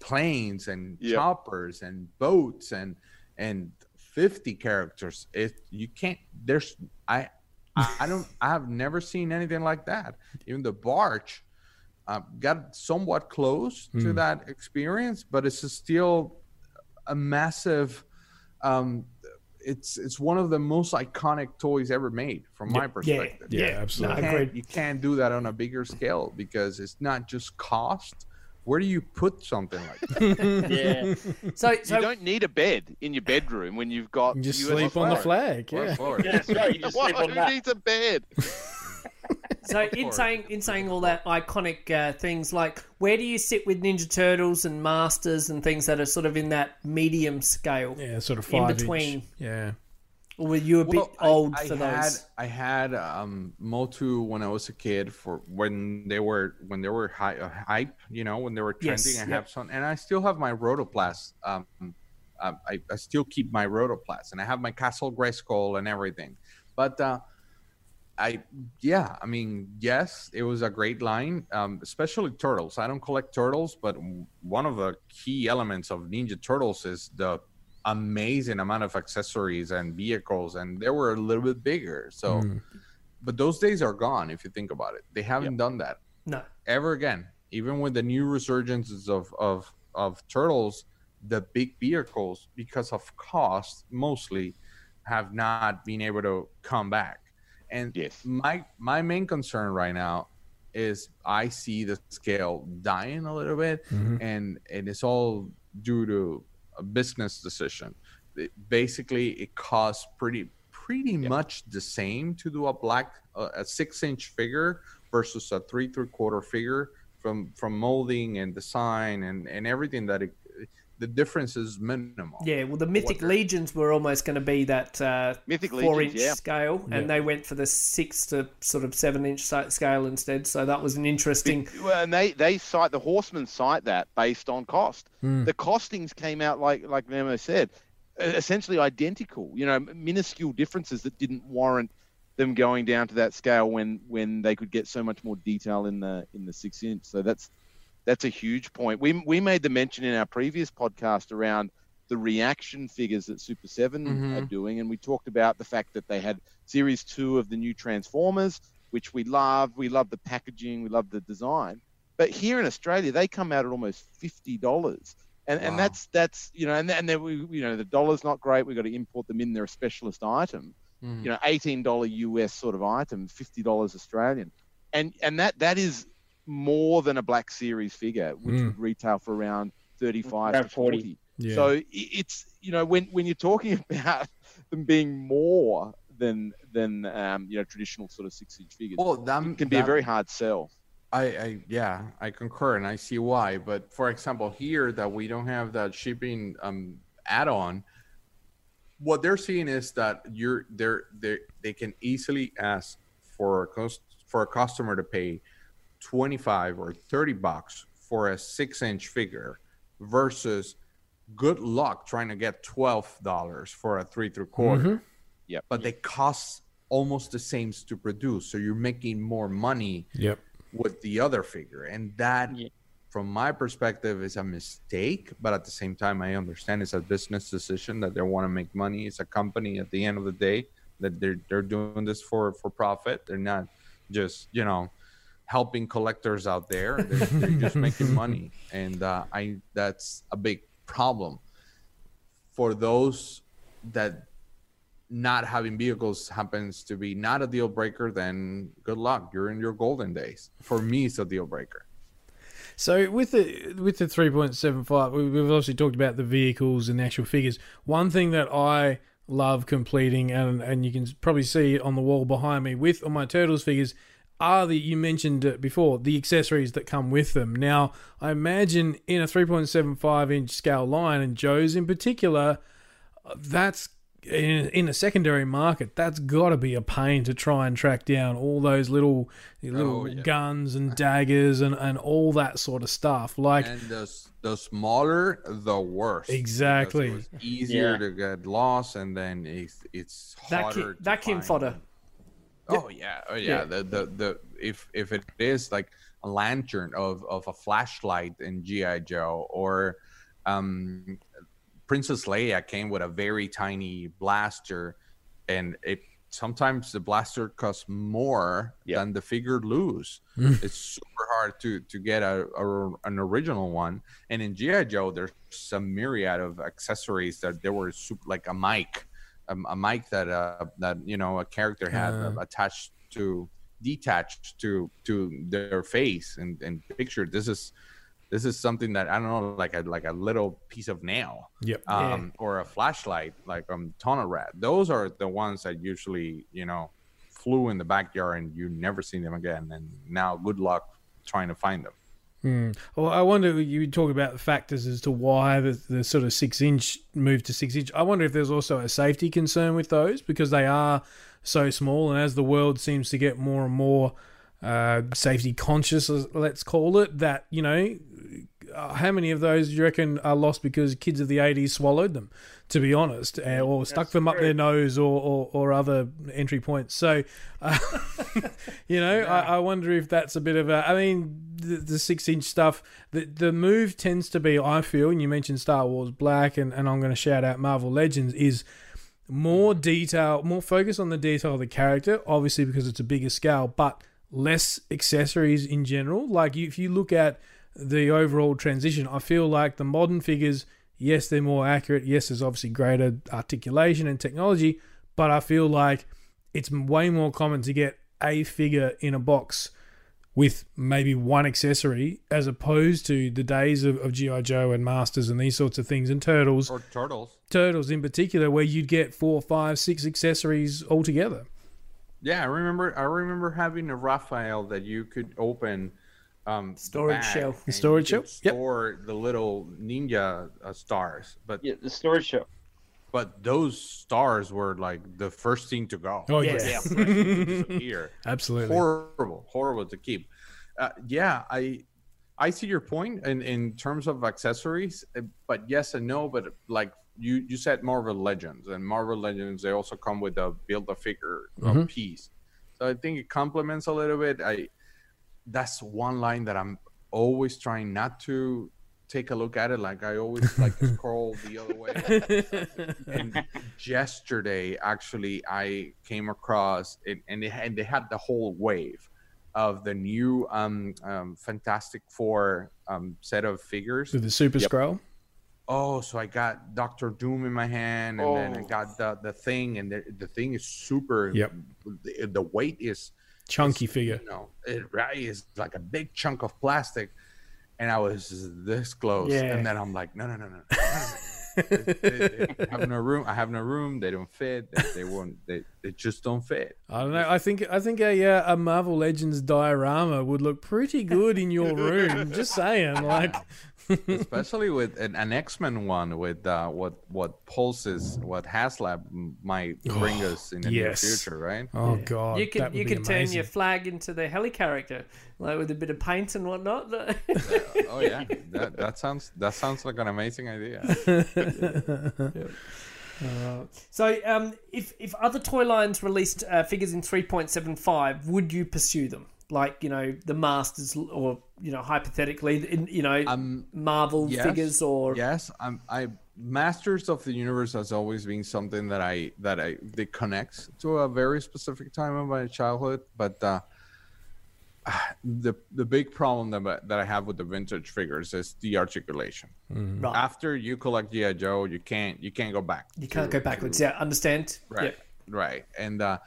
planes and Yep. choppers and boats and and 50 characters it you can't there's i i don't i have never seen anything like that even the barge uh, got somewhat close to Hmm. that experience but it's still a massive um it's it's one of the most iconic toys ever made from my perspective Yeah, yeah, absolutely. You can't, you can't do that on a bigger scale because it's not just cost. Where do you put something like that? Yeah. So, so you don't need a bed in your bedroom when you've got. You just US sleep on the Flagg. Flagg. Yeah. Yeah, right. You just sleep on Who that. needs a bed? So in saying in saying all that iconic uh, things, like where do you sit with Ninja Turtles and Masters and things that are sort of in that medium scale, Yeah, sort of In between. inch. Yeah. Or were you a bit Well, I- old I, for had, those? I had um, Motu when I was a kid for when they were when they were hi- uh, hype, you know, when they were Yes, trending. I yep. have some, and I still have my Rotoplast. Um, um, I, I still keep my Rotoplast, and I have my Castle Grayskull and everything. But uh, I, yeah, I mean, yes, it was a great line, um, especially turtles. I don't collect turtles, but one of the key elements of Ninja Turtles is the amazing amount of accessories and vehicles, and they were a little bit bigger. So, Mm. but those days are gone if you think about it. They haven't done that No. ever again. Even with the new resurgences of of of turtles, the big vehicles, because of cost, mostly, have not been able to come back. And Yes. my my main concern right now is I see the scale dying a little bit, Mhm. and and it's all due to a business decision. It- basically, it costs pretty pretty much the same to do a black uh, a six inch figure versus a three three quarter figure from from molding and design and and everything that it the difference is minimal. Yeah, well, the Mythic What- Legions were almost going to be that uh, Mythic four Legions, inch yeah. scale, and Yeah. they went for the six to sort of seven inch scale instead. So that was an interesting. Well, and they they cite the horsemen cite that based on cost. Mm. The costings came out like like Nemo said, essentially identical. You know, minuscule differences that didn't warrant them going down to that scale when when they could get so much more detail in the in the six inch. So that's that's a huge point. We we made the mention in our previous podcast around the reaction figures that Super 7 Mhm. are doing, and we talked about the fact that they had Series Two of the new Transformers, which we love. We love the packaging, we love the design. But here in Australia, they come out at almost fifty dollars, and and that's that's you know, and and then we you know the dollar's not great. We've got to import them in. They're a specialist item, Mhm. you know, eighteen dollar US sort of item, fifty dollars Australian, and and that that is more than a Black Series figure, which Mm. would retail for around thirty five Around to 40. forty. Yeah. So it's you know when when you're talking about them being more than than um, you know traditional sort of six inch figures, Well, that it can be a very hard sell. I, I yeah, I concur and I see why. But for example, here that we don't have that shipping um add-on, what they're seeing is that you're they're they they can easily ask for a cost for a customer to pay 25 or 30 bucks for a six inch figure versus good luck trying to get $12 for a three three quarter. Mm-hmm. Yeah, but they cost almost the same to produce so you're making more money Yep. with the other figure. And that Yeah. from my perspective is a mistake but at the same time i understand it's a business decision that they want to make money. It's a company at the end of the day that they're they're doing this for for profit. They're not just you know helping collectors out there they're, they're just making money and uh, i that's a big problem for those that not having vehicles happens to be not a deal breaker, then good luck. You're in your golden days. For me, it's a deal breaker. So with the with the three point seven five, we've obviously talked about the vehicles and the actual figures. One thing that I love completing, and and you can probably see on the wall behind me with all my turtles figures, are the you mentioned it before the accessories that come with them. Now I imagine in a three point seven five inch scale line, and Joe's in particular, that's in, in a secondary market, that's got to be a pain to try and track down all those little oh, little Oh, yeah. guns and daggers and, and all that sort of stuff. Like, and the the smaller the worse Exactly. it was easier Yeah. to get lost and then it's it's Vacu- harder to vacuum find fodder. Them. oh yeah. Oh yeah, Yeah. The, the the if if it is like a lantern of of a flashlight in gi joe or um princess leia came with a very tiny blaster and it sometimes the blaster costs more Yep. than the figure lose. It's super hard to to get a, a an original one. And in gi joe there's some myriad of accessories that there were super like a mic um, a mic that uh that you know a character had uh, attached to detached to to their face and and picture. This is this is something that i don't know like a like a little piece of nail yep. um or a flashlight like um tunnel rat. Those are the ones that usually you know flew in the backyard and you never seen them again. And now good luck trying to find them Hmm. Well, I wonder you talk about the factors as to why the, the sort of six inch moved to six inch. I wonder if there's also a safety concern with those because they are so small, and as the world seems to get more and more uh, safety conscious, let's call it, that you know, uh, how many of those do you reckon are lost because kids of the '80s swallowed them? To be honest, uh, or stuck That's them up their nose, or, or, or other entry points. So, uh, you know, I, I wonder if that's a bit of a. I mean, the, the six inch stuff, the the move tends to be. I feel, and you mentioned Star Wars Black, and, and I'm going to shout out Marvel Legends is more detail, more focus on the detail of the character, obviously because it's a bigger scale, but less accessories in general. Like if you look at the overall transition, I feel like the modern figures, yes, they're more accurate. Yes, there's obviously greater articulation and technology, but I feel like it's way more common to get a figure in a box with maybe one accessory as opposed to the days of, of G.I. Joe and Masters and these sorts of things and Turtles or turtles turtles in particular where you'd get four five six accessories altogether yeah i remember i remember having a raphael that you could open um Storage bag shelf. and Storage you could shelf, yep. store the little ninja uh, stars but Yeah, the storage shop. but those stars were like the first thing to go oh Yes. yes First thing disappear. absolutely horrible horrible to keep uh, yeah i i see your point in in terms of accessories uh, but yes and no but like you you said marvel legends and marvel legends they also come with a build a figure Mhm. piece so i think it complements a little bit i that's one line that i'm always trying not to take a look at it like i always like to scroll the other way and yesterday actually i came across it and they had, and they had the whole wave of the new um, um fantastic four um set of figures with the super Yep. scroll oh so i got dr doom in my hand and then i Oh. got the the thing and the, the thing is super Yep. the, the weight is chunky figure you know it right is like a big chunk of plastic and i was this close Yeah. and then i'm like no no no no, no, no, no. they, they- they have no room i have no room they don't fit they, they won't they, they just don't fit I don't know. I think I think a uh, a Marvel Legends diorama would look pretty good in your room. Just saying, like, especially with an, an x-men one with uh what what pulses what HasLab m- might bring us in the yes. near future right oh god, you that could you be could turn amazing. your Flagg into the Helicarrier, like with a bit of paint and whatnot. oh yeah that, that sounds that sounds like an amazing idea so, um, if if other toy lines released uh, figures in three point seven five, would you pursue them? Like you know the Masters, or you know hypothetically, in, you know um Marvel yes, figures, or yes. I'm i masters of the universe has always been something that i that i that connects to a very specific time of my childhood but uh the the big problem that, I- that i have with the vintage figures is the articulation. Right, after you collect gi joe you can't you can't go back you can't to- go backwards. to- Yeah, understand? right right. And uh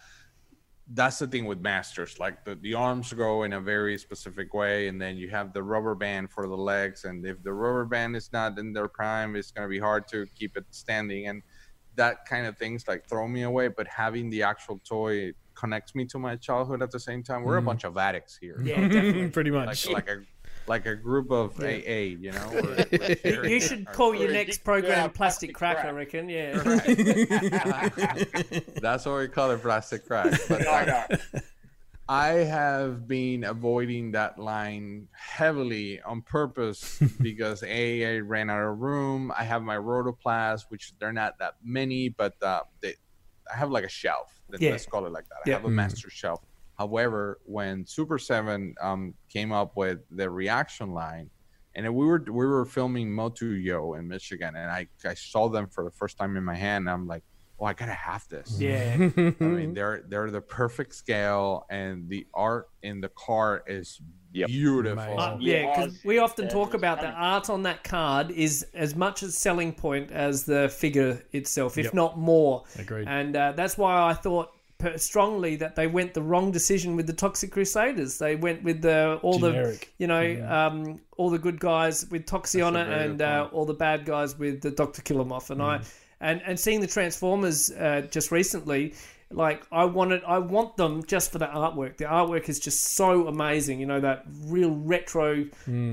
that's the thing with masters like the, the arms go in a very specific way and then you have the rubber band for the legs and if the rubber band is not in their prime it's going to be hard to keep it standing and that kind of things like throw me away but having the actual toy connects me to my childhood at the same time we're a mm-hmm. bunch of addicts here Yeah, definitely. pretty like much. like a like a group of AA, you know. we're- we're You should our- call your Or next yeah, program plastic Plastic Crack, I reckon. Yeah. That's what we call it, plastic crack. But No, like, no. I have been avoiding that line heavily on purpose because A, I ran out of room. I have my Rotoplast, which they're not that many, but uh, they, I have like a shelf. Let, Yeah. Call it like that. Yeah. I have a master shelf. However, when Super Seven um, came up with the reaction line, and we were we were filming Motu Yo in Michigan, and I I saw them for the first time in my hand. And I'm like, oh, I gotta have this. Yeah. I mean, they're they're the perfect scale, and the art in the car is Yep. beautiful. Uh, Yeah, yeah, because we often talk about the art on that card is as much a selling point as the figure itself, if Yep. not more. Agreed. And uh, that's why I thought per- strongly that they went the wrong decision with the Toxic Crusaders. They went with the all Generic. the you know um, all the good guys with Toxiona That's a very and uh, all the bad guys with the Doctor Killemoff. And I and and seeing the Transformers uh, just recently. Like I wanted, I want them just for the artwork. The artwork is just so amazing. You know that real retro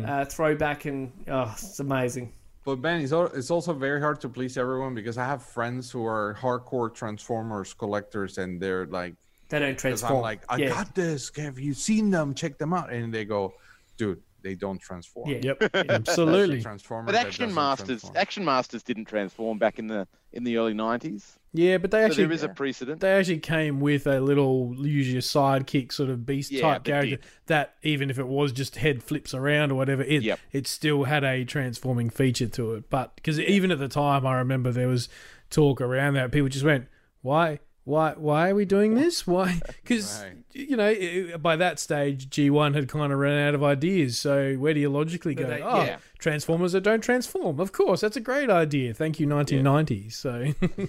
uh, throwback, and oh, it's amazing. But Ben, it's, al- it's also very hard to please everyone because I have friends who are hardcore Transformers collectors, and they're like, They don't transform. I'm like, I yeah. got this. Have you seen them? Check them out. And they go, dude, they don't transform. Yeah. Yep, That's absolutely. Transformer But Action Masters, transform. Action Masters didn't transform back in the in the early '90s. Yeah, but they So actually there is a precedent. they actually came with a little usually a sidekick sort of beast Yeah, type character did. that even if it was just head flips around or whatever, it Yep. it still had a transforming feature to it. But because even at the time, I remember there was talk around that people just went, "Why, why, why are we doing this? Why?" Because Right. you know by that stage, G one had kind of run out of ideas. So where do you logically go? they- oh, yeah. Transformers that don't transform. Of course, that's a great idea. Thank you, 1990. So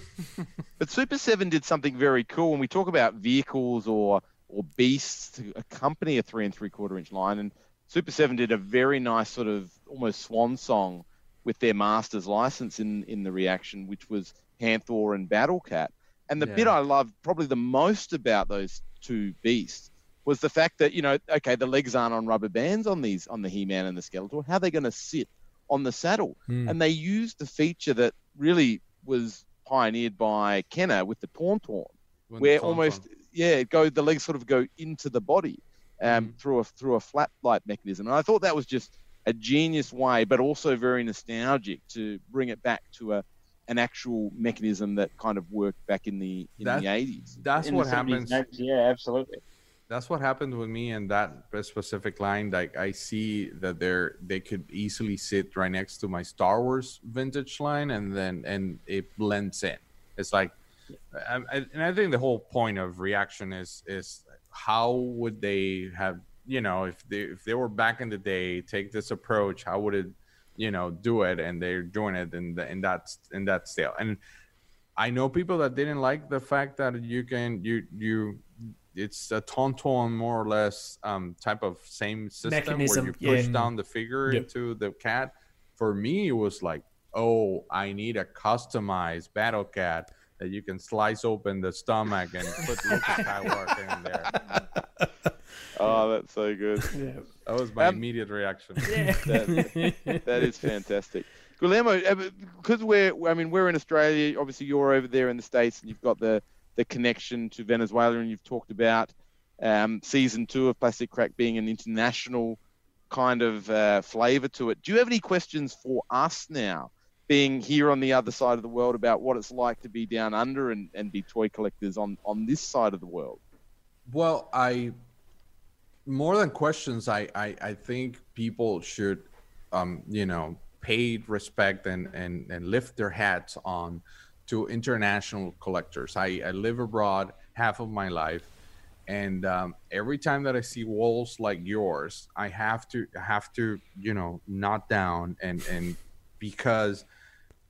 But Super Seven did something very cool. When we talk about vehicles or or beasts to accompany a three and three quarter inch line, and Super Seven did a very nice sort of almost swan song with their master's license in in the reaction, which was Panther and Battle Cat. And the bit I loved probably the most about those two beasts was the fact that you know, okay, the legs aren't on rubber bands on these on the He-Man and the Skeletor. How are they going to sit on the saddle? Hmm. And they used the feature that really was pioneered by Kenner with the Tauntaun, When where the almost yeah, go the legs sort of go into the body um, Mhm. through a through a flap like mechanism. And I thought that was just a genius way, but also very nostalgic to bring it back to a an actual mechanism that kind of worked back in the in That- the eighties. That's In what happens. 80s, Yeah, absolutely. that's what happened with me and that specific line like i see that they're they could easily sit right next to my star wars vintage line and then and it blends in it's like I, I- and i think the whole point of reaction is is how would they have you know if they if they were back in the day take this approach how would it you know do it and they're doing it in the in that in that style and I know people that didn't like the fact that you can you you it's a tauntaun more or less um, type of same system Mechanism, where you push yeah. down the figure Yep. into the cat. For me, it was like, oh, I need a customized battle cat that you can slice open the stomach and put Luke Skywalker in there. Oh, that's so good. Yeah. That was my Um, immediate reaction. Yeah. That, that is fantastic. Guillermo, because we're, I mean, we're in Australia. Obviously, you're over there in the states, and you've got the the connection to Venezuela, and you've talked about um, season two of Plastic Crack being an international kind of uh, flavor to it. Do you have any questions for us now, being here on the other side of the world, about what it's like to be down under and, and be toy collectors on on this side of the world? Well, I more than questions, I I, I think people should, um, you know, pay respect and and and lift their hats on to international collectors. I I live abroad half of my life, and um, every time that I see walls like yours, I have to have to you know not down and and because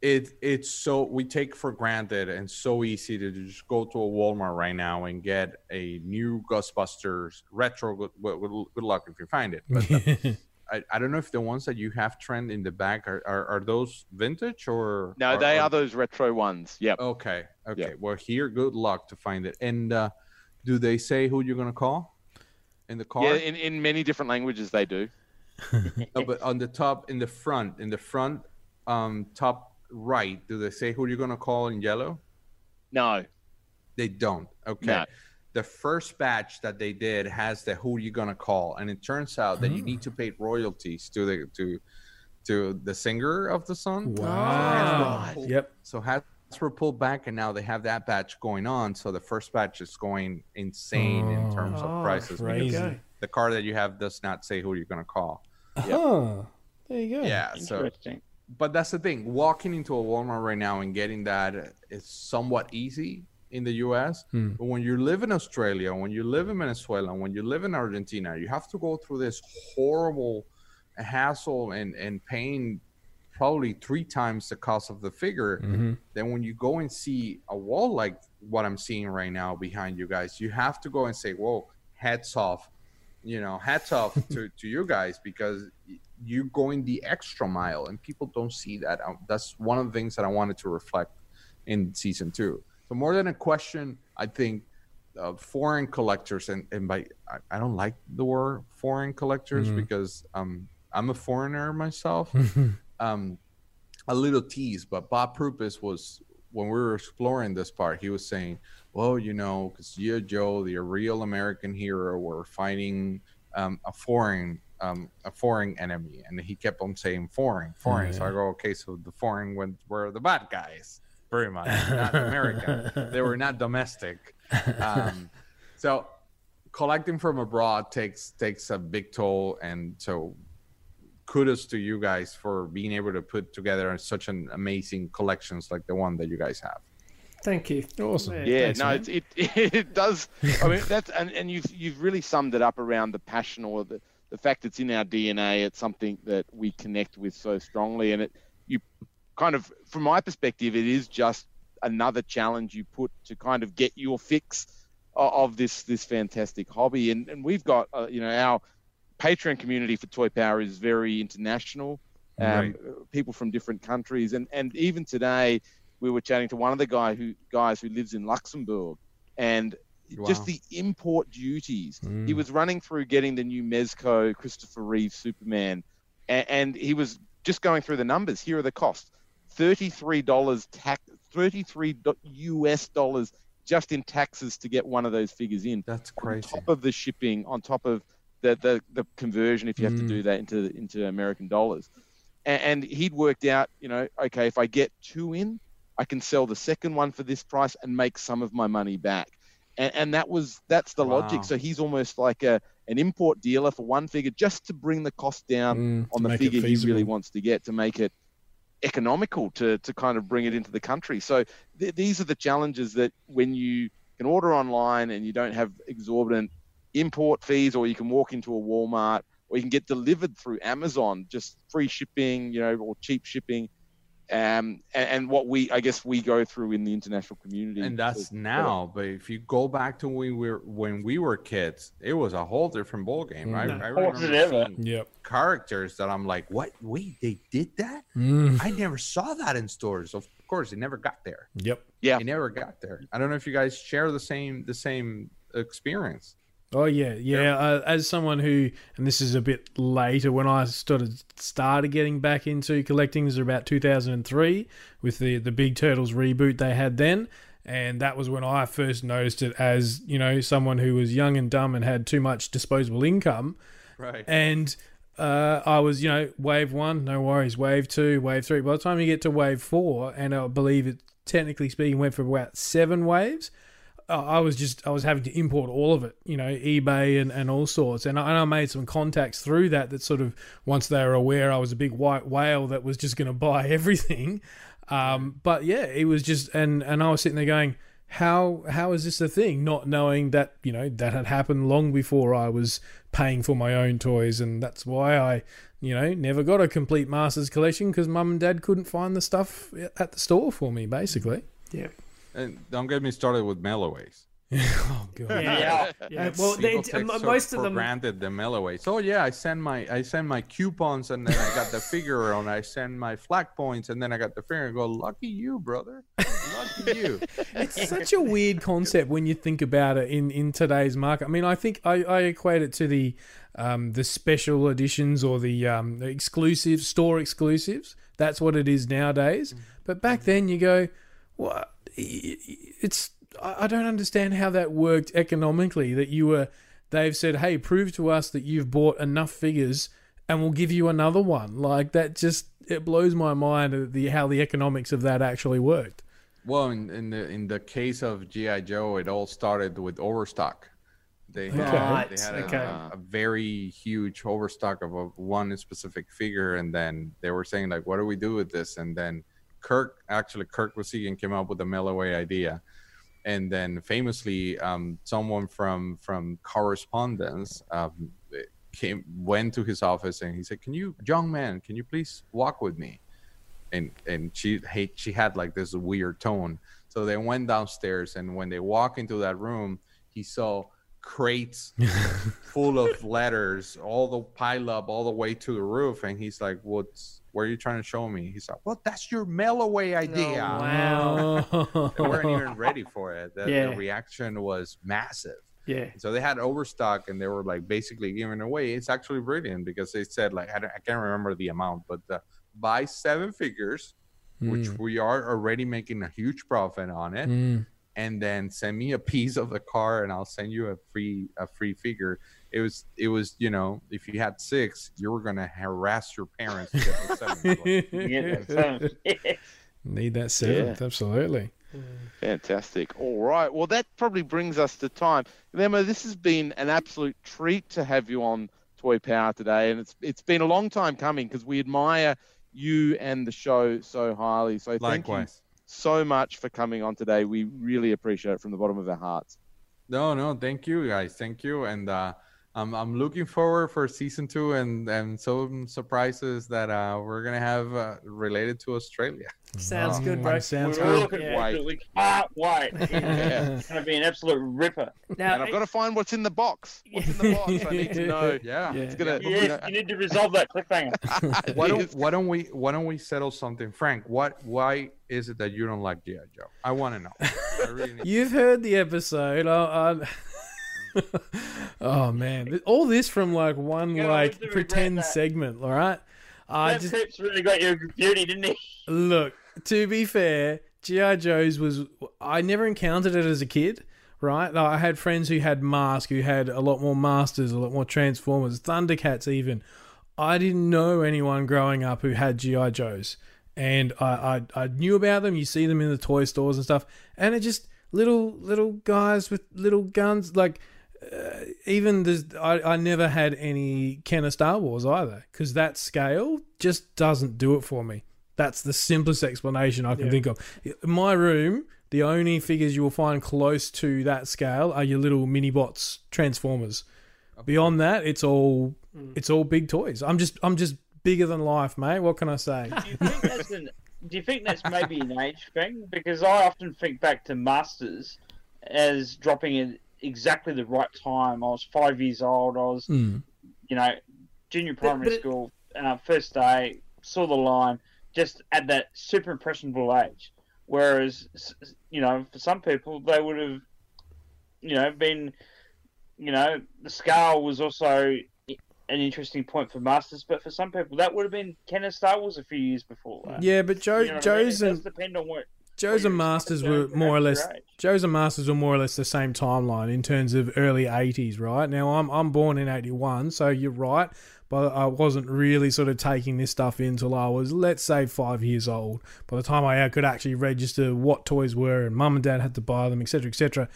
it it's so we take for granted and so easy to just go to a Walmart right now and get a new Ghostbusters retro. Good, good, good luck if you find it. But uh, I, I don't know if the ones that you have Trent in the back are, are, are those vintage or No, they are those retro ones. Yep. Okay, okay. Yeah. Well, here, good luck to find it. And uh, do they say who you're gonna call in the car? Yeah, in, in many different languages they do. No, but on the top, in the front, in the front, um, top right, do they say who you're gonna call in yellow? No. They don't. Okay. No. The first batch that they did has the who you're gonna call, and it turns out that you mm. need to pay royalties to the to to the singer of the song. Wow. So Yep. So hats were pulled back, and now they have that batch going on. So the first batch is going insane in oh. terms Oh, of prices. because crazy. go. The car that you have does not say who you're gonna call. Huh. There you go. Yeah. So Interesting. But that's the thing walking into a walmart right now and getting that is somewhat easy in the us Hmm. but when you live in australia when you live in venezuela when you live in argentina you have to go through this horrible hassle and and paying probably three times the cost of the figure Mhm. then when you go and see a wall like what i'm seeing right now behind you guys you have to go and say whoa hats off you know hats off to, to you guys because you're going the extra mile and people don't see that. Um, that's one of the things that i wanted to reflect in season two. So more than a question i think uh, foreign collectors and, and by I, I don't like the word foreign collectors Mhm. because um, i'm a foreigner myself. Um, a little tease, but Bob Prupis was when we were exploring this part, he was saying, "Well, you know, because you, Joe, the real American hero, were fighting um, a foreign um, a foreign enemy," and he kept on saying "foreign, foreign." So I go, "Okay, so the foreign went, were the bad guys, pretty much, not American. they were not domestic." Um, so collecting from abroad takes takes a big toll, and so kudos to you guys for being able to put together such an amazing collections like the one that you guys have. Thank you. Awesome. Yeah, Thanks, no, man. it's, it it does. I mean, that's and, and you've you've really summed it up around the passion or the the fact it's in our DNA. It's something that we connect with so strongly, and it you kind of from my perspective, it is just another challenge you put to kind of get your fix of, this this fantastic hobby. And and we've got uh, you know our Patreon community for Toy Power is very international. Um, Right. People from different countries, and and even today we were chatting to one of the guy who guys who lives in Luxembourg, and just the import duties. Mm. He was running through getting the new Mezco Christopher Reeve Superman, and, and he was just going through the numbers. Here are the costs: thirty-three dollars tax, thirty-three US dollars just in taxes to get one of those figures in That's on crazy. top of the shipping, on top of the the, the conversion if you have to Mm. do that into into American dollars. And, and he'd worked out, you know, okay, if I get two in, I can sell the second one for this price and make some of my money back. And, and that was that's the Wow. logic. So he's almost like a an import dealer for one figure just to bring the cost down Mm, on the figure he really wants to get to make it economical to to kind of bring it into the country. So th- these are the challenges that when you can order online and you don't have exorbitant import fees, or you can walk into a Walmart, or you can get delivered through Amazon, just free shipping, you know, or cheap shipping. Um, and, and what we, I guess, we go through in the international community. And that's So- now, but if you go back to when we were when we were kids, it was a whole different ball game. I, Mm. I Was it remember Yep. characters that I'm like, what? Wait, they did that? Mm. I never saw that in stores. Of course, it never got there. Yep. Yeah. It never got there. I don't know if you guys share the same the same experience. Oh yeah, yeah. Uh, as someone who, and this is a bit later, when I started started getting back into collecting, is about 2003 with the the Big Turtles reboot they had then, and that was when I first noticed it as you know someone who was young and dumb and had too much disposable income, Right. and uh, I was, you know, wave one, no worries. Wave two, wave three. By the time you get to wave four, and I believe it, technically speaking, went for about seven waves. I was just, I was having to import all of it, you know, eBay and, and all sorts. And I, and I made some contacts through that. That sort of once they were aware I was a big white whale that was just going to buy everything. Um, but yeah, it was just, and and I was sitting there going, how how is this a thing? Not knowing that you know that had happened long before I was paying for my own toys, and that's why I you know never got a complete Masters collection because mum and dad couldn't find the stuff at the store for me, basically. Yeah. And don't get me started with mail-aways. oh god. Yeah. yeah. Well, they, People take m- so most of them. granted the mail-aways. Oh yeah, I send my I send my coupons and then I got the figure and I send my flag points and then I got the figure. and go, lucky you, brother. Lucky you. it's such a weird concept when you think about it in, in today's market. I mean, I think I, I equate it to the um, the special editions or the, um, exclusive store exclusives. That's what it is nowadays. But back then, you go, what? It's I I don't understand how that worked economically. That you were, they've said, hey, prove to us that you've bought enough figures, and we'll give you another one. Like that, just it blows my mind uh, the how the economics of that actually worked. Well, in, in the in the case of GI Joe, it all started with overstock. They had, Right, they had okay. a, a very huge overstock of a, one specific figure, and then they were saying like, "What do we do with this?" And then Kirk, actually, Kirk Bozigian came up with the mail away idea, and then famously, um, someone from from correspondence um, came went to his office and he said, "Can you, young man, can you please walk with me?" and and she hey, she had like this weird tone. So they went downstairs, and when they walk into that room, he saw crates full of letters, all the pile up all the way to the roof, and he's like, "What's? What are you trying to show me?" He's like, "Well, that's your mail away idea." Wow. They weren't even ready for it. The, Yeah. the reaction was massive. Yeah. So they had overstock and they were like basically giving away. It's actually brilliant because they said like I, I can't remember the amount, but uh, buy seven figures, which Mm. we are already making a huge profit on it, Mm. and then send me a piece of the car and I'll send you a free a free figure. It was it was you know if you had six, you were gonna harass your parents to get the seventh. Need that seventh, absolutely. Fantastic. All right. Well, that probably brings us to time. Lemo, this has been an absolute treat to have you on Toy Power today, and it's it's been a long time coming because we admire you and the show so highly. So thank you so much for coming on today. We really appreciate it from the bottom of our hearts. No, no, thank you guys, thank you, and uh, I'm I'm looking forward for season two and and some surprises that uh, we're gonna have uh, related to Australia. Sounds good, Mm, bro. Sounds We're good. Yeah. forward. We can't wait. Yeah. It's going to be an absolute ripper. Now, And I've got to find what's in the box. What's in the box? I need to know. Yeah. Yeah. It's gonna. Yes, you need to resolve that cliffhanger. Why don't why don't we why don't we settle something, Frank? What why is it that you don't like GI Joe? I want to know. I really need- You've heard the episode. I, I... oh man, all this from like one Yeah, like pretend segment. All right, I that just Cripps really got your beauty, didn't he? look. To be fair, GI Joe's was I never encountered it as a kid. Right, Like, I had friends who had Mask, who had a lot more Masters, a lot more Transformers, Thundercats, even. I didn't know anyone growing up who had GI Joes, and I, I I knew about them. You see them in the toy stores and stuff, and it just little little guys with little guns. Like uh, even there's, I I never had any Ken Kenner Star Wars either, because that scale just doesn't do it for me. That's the simplest explanation I can Yeah. think of. In my room, the only figures you will find close to that scale are your little mini bots Transformers. Beyond that, it's all it's all big toys. I'm just I'm just bigger than life, mate. What can I say? Do you think that's an, Do you think that's maybe an age thing? Because I often think back to Masters as dropping at exactly the right time. I was five years old. I was, Mm. you know, junior primary but it- school, uh, first day, saw the line, just at that super impressionable age. Whereas, you know, for some people, they would have, you know, been, you know, the scale was also an interesting point for Masters, but for some people, that would have been Kenner Star Wars a few years before that. Yeah, but Joe You know what I mean? Joe's It does and depend on what. Joe's and Masters were more or less. Joe's and Masters were more or less the same timeline in terms of early '80s, right? Now I'm I'm born in '81, so you're right, but I wasn't really sort of taking this stuff in until I was, let's say, five years old. By the time I could actually register what toys were, and mum and dad had to buy them, etc., etc.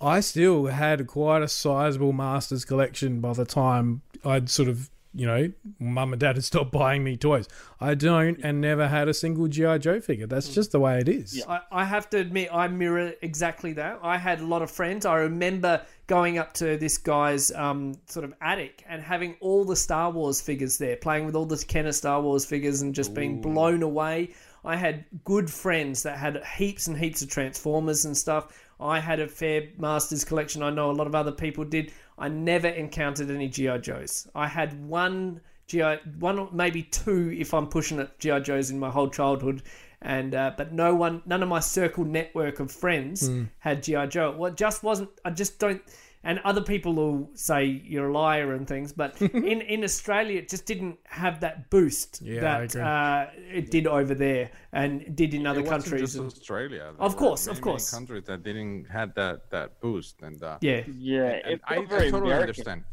I still had quite a sizable Masters collection by the time I'd sort of, you know, mum and dad had stopped buying me toys. I don't and never had a single G.I. Joe figure. That's just the way it is. I, I have to admit, I mirror exactly that. I had a lot of friends. I remember going up to this guy's um, sort of attic and having all the Star Wars figures there, playing with all the Kenner Star Wars figures and just being blown away. I had good friends that had heaps and heaps of Transformers and stuff. I had a fair Masters collection. I know a lot of other people did. I never encountered any G.I. Joes. I had one GI one or maybe two if I'm pushing it GI Joes in my whole childhood, and uh, but no one, none of my circle network of friends had GI Joe. Well, it just wasn't. I just don't. And other people will say you're a liar and things, but in, in Australia, it just didn't have that boost Yeah, that uh, it did over there and did in other It wasn't countries. just and- Australia. There Of course, many, of course. countries that didn't had that that boost, and uh, yeah, Yeah, and it I, I very totally American. understand.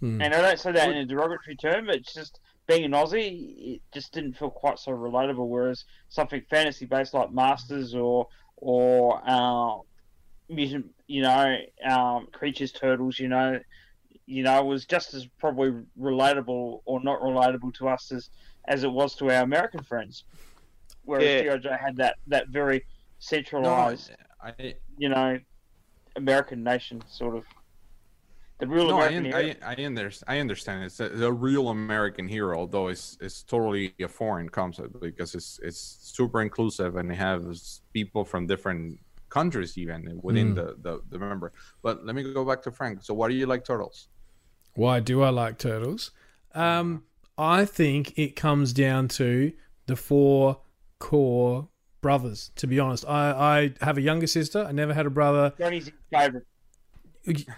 Hmm. And I don't say that in a derogatory term, but it's just being an Aussie, it just didn't feel quite so relatable. Whereas something fantasy based like Masters or or uh, mutant, you know, um, creatures, turtles, you know, you know, was just as probably relatable or not relatable to us as as it was to our American friends. Whereas Yeah. G.I. Had that that very No, centralized, I you know, American nation sort of. The real no, I, American un- hero. I, I, under, I understand. It's a, a real American hero, although it's it's totally a foreign concept because it's it's super inclusive and it has people from different countries even within the, the the member. But let me go back to Frank. So, why do you like turtles? Why do I like turtles? Um, I think it comes down to the four core brothers. To be honest, I, I have a younger sister. I never had a brother. Johnny's favorite.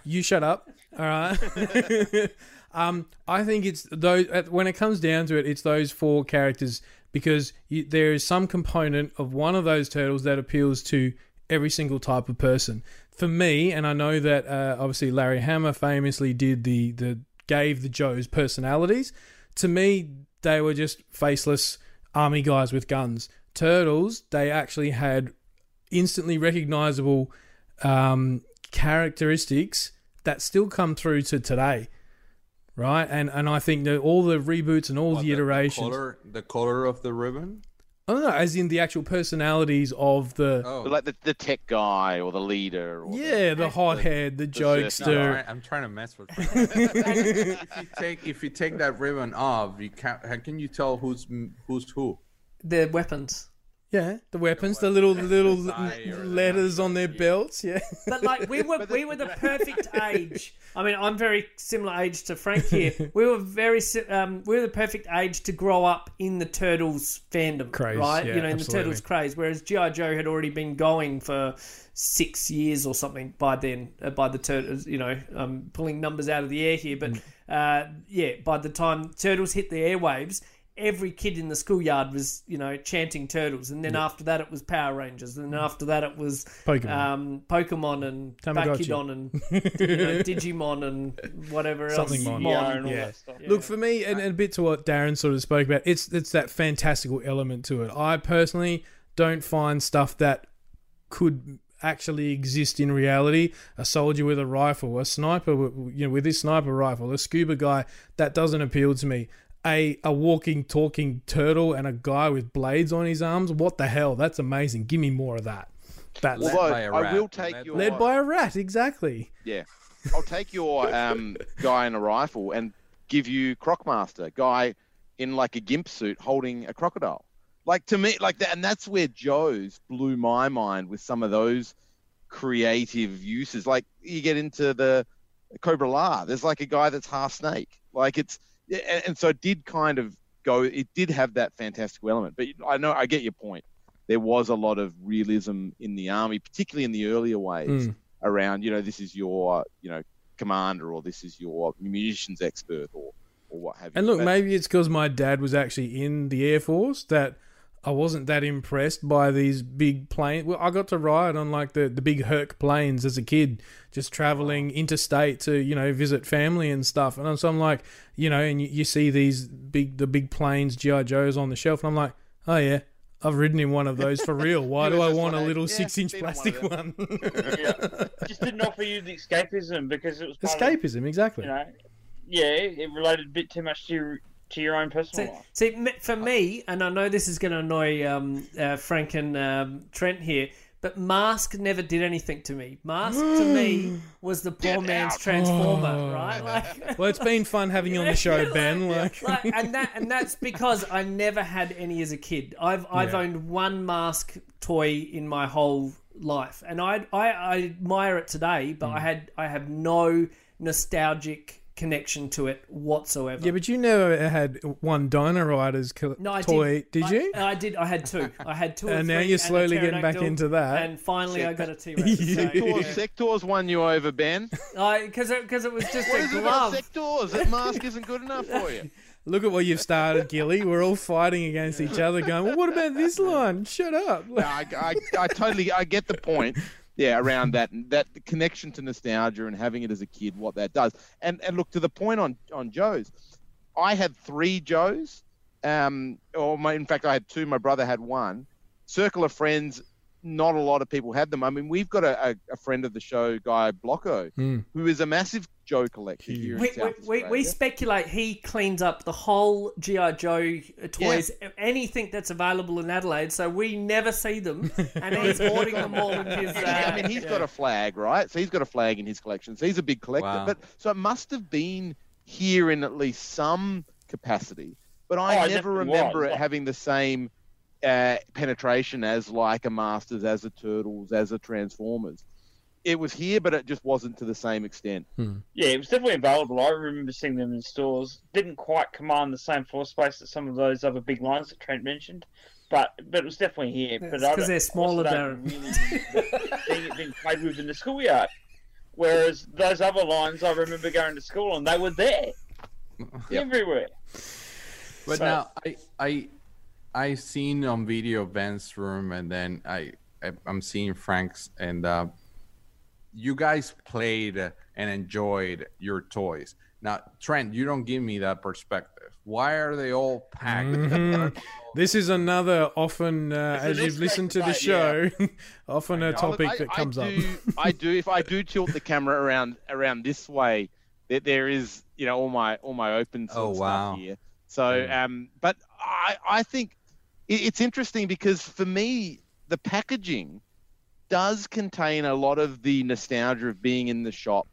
You shut up. All right. um, I think it's those. When it comes down to it, it's those four characters because you, there is some component of one of those turtles that appeals to every single type of person. For me, and I know that uh, obviously Larry Hama famously did the the gave the Joes personalities. To me, they were just faceless army guys with guns. Turtles, they actually had instantly recognizable um, characteristics that still come through to today, right? And and I think that all the reboots and all What, the iterations. color, the color of the ribbon. I don't know, as in the actual personalities of the Oh, Like the, the tech guy or the leader. Or yeah, the hothead, the, the No, jokester. I, I'm trying to mess with. if you take if you take that ribbon off, you can how can you tell who's who's who? their weapons. Yeah, the weapons, the little little sai or the letters on their yeah. belts. Yeah, But like we were, we were the perfect age. I mean, I'm very similar age to Frank here. We were very, um, we were the perfect age to grow up in the Turtles fandom, Craze, right? yeah, you know, in absolutely. the Turtles craze. Whereas GI Joe had already been going for six years or something by then. Uh, by the Turtles, you know, I'm pulling numbers out of the air here, but Mm. uh, yeah, by the time Turtles hit the airwaves. Every kid in the schoolyard was, you know, chanting turtles, and then after that it was Power Rangers, and then after that it was Pokemon. um, Pokemon and Tamagotchi. Bakidon and you know, Digimon and whatever else. Something Mon. Yeah, and all Yeah. that stuff. Look for me, and, and a bit to what Darren sort of spoke about. It's it's that fantastical element to it. I personally don't find stuff that could actually exist in reality. A soldier with a rifle, a sniper, you know, with his sniper rifle, a scuba guy. That doesn't appeal to me. A a walking, talking turtle and a guy with blades on his arms. What the hell? That's amazing. Give me more of that. That's Led Although by a I rat. I will take Led your led by a rat. Exactly. Yeah. I'll take your um, guy in a rifle and give you Crocmaster, guy in like a gimp suit holding a crocodile. Like to me, like that, and that's where Joe's blew my mind with some of those creative uses. Like you get into the Cobra La, there's like a guy that's half snake. Like it's, yeah, and, and so it did kind of go. It did have that fantastical element. But I know I get your point. There was a lot of realism in the army, particularly in the earlier waves Mm. around, you know, this is your, you know, commander or this is your munitions expert or, or what have you. And look, maybe it's because my dad was actually in the Air Force that I wasn't that impressed by these big planes. Well, I got to ride on like the, the big Herc planes as a kid, just traveling interstate to you know visit family and stuff. And so I'm like, you know, and you, you see these big the big planes GI Joes on the shelf, and I'm like, oh yeah. I've ridden in one of those for real. Why do I want a little yeah, six-inch been on one plastic one? yeah, just didn't offer you the escapism because it was part of, Escapism, exactly. you know, yeah, it related a bit too much to your to your own personal See, life. see, for me, and I know this is going to annoy um, uh, Frank and um, Trent here, but Mask never did anything to me. Mask to me was the poor man's Transformer, Oh. right? Like, Well, it's been fun having you on the show, Ben. Like, like, and that and that's because I never had any as a kid. I've I've Yeah. owned one mask toy in my whole life, and I I, I admire it today, but Mm. I had I have no nostalgic connection to it whatsoever. Yeah, but you never had one Dino Riders co- no, I toy, did, I- you? I, did. I had two. I had two. And now three you're slowly getting back into that. And finally, I got a T Rex. Sectaurs, Sectaurs won you over, Ben. Because it, 'cause it was just What a is it about Sectaurs? That mask isn't good enough for you. Look at what you've started, Gilly. We're all fighting against each other, going, "Well, what about this line? Shut up!" No, I, I, I totally I get the point. Yeah, around that and that connection to nostalgia and having it as a kid, what that does. And and look to the point on on Joe's. I had three Joes. Um, or my, in fact, I had two. My brother had one. Circle of friends. Not a lot of people had them. I mean, we've got a, a, a friend of the show, Guy Blocko, Hmm. who is a massive Joe collector here in We, South we, we, we speculate he cleans up the whole GI Joe toys, anything that's available in Adelaide. So we never see them, and he's hoarding them all in his. Uh, I mean, he's got a Flagg, right? So he's got a Flagg in his collection. So he's a big collector. Wow. But so it must have been here in at least some capacity. But Oh, I it never definitely remember was. it having the same uh, penetration as like a Masters, as a Turtles, as a Transformers. It was here, but it just wasn't to the same extent. Yeah, it was definitely available. I remember seeing them in stores. Didn't quite command the same floor space that some of those other big lines that Trent mentioned, but but it was definitely here. It's but I 'cause don't- they're smaller, also don't Darren. really remember it being played with in the schoolyard. Whereas those other lines, I remember going to school and they were there Yep. everywhere. But So- now I I I seen on video Ben's room, and then I, I I'm seeing Frank's, and uh, you guys played and enjoyed your toys. Now Trent, you don't give me that perspective. Why are they all packed? Mhm. This is another often, uh, as you've listened to the expected show, often a topic I- that comes I up. do, I do. If I do tilt the camera around around this way, that there is you know all my all my open Oh, wow. stuff here. So um, but I I think it, it's interesting because for me the packaging does contain a lot of the nostalgia of being in the shop,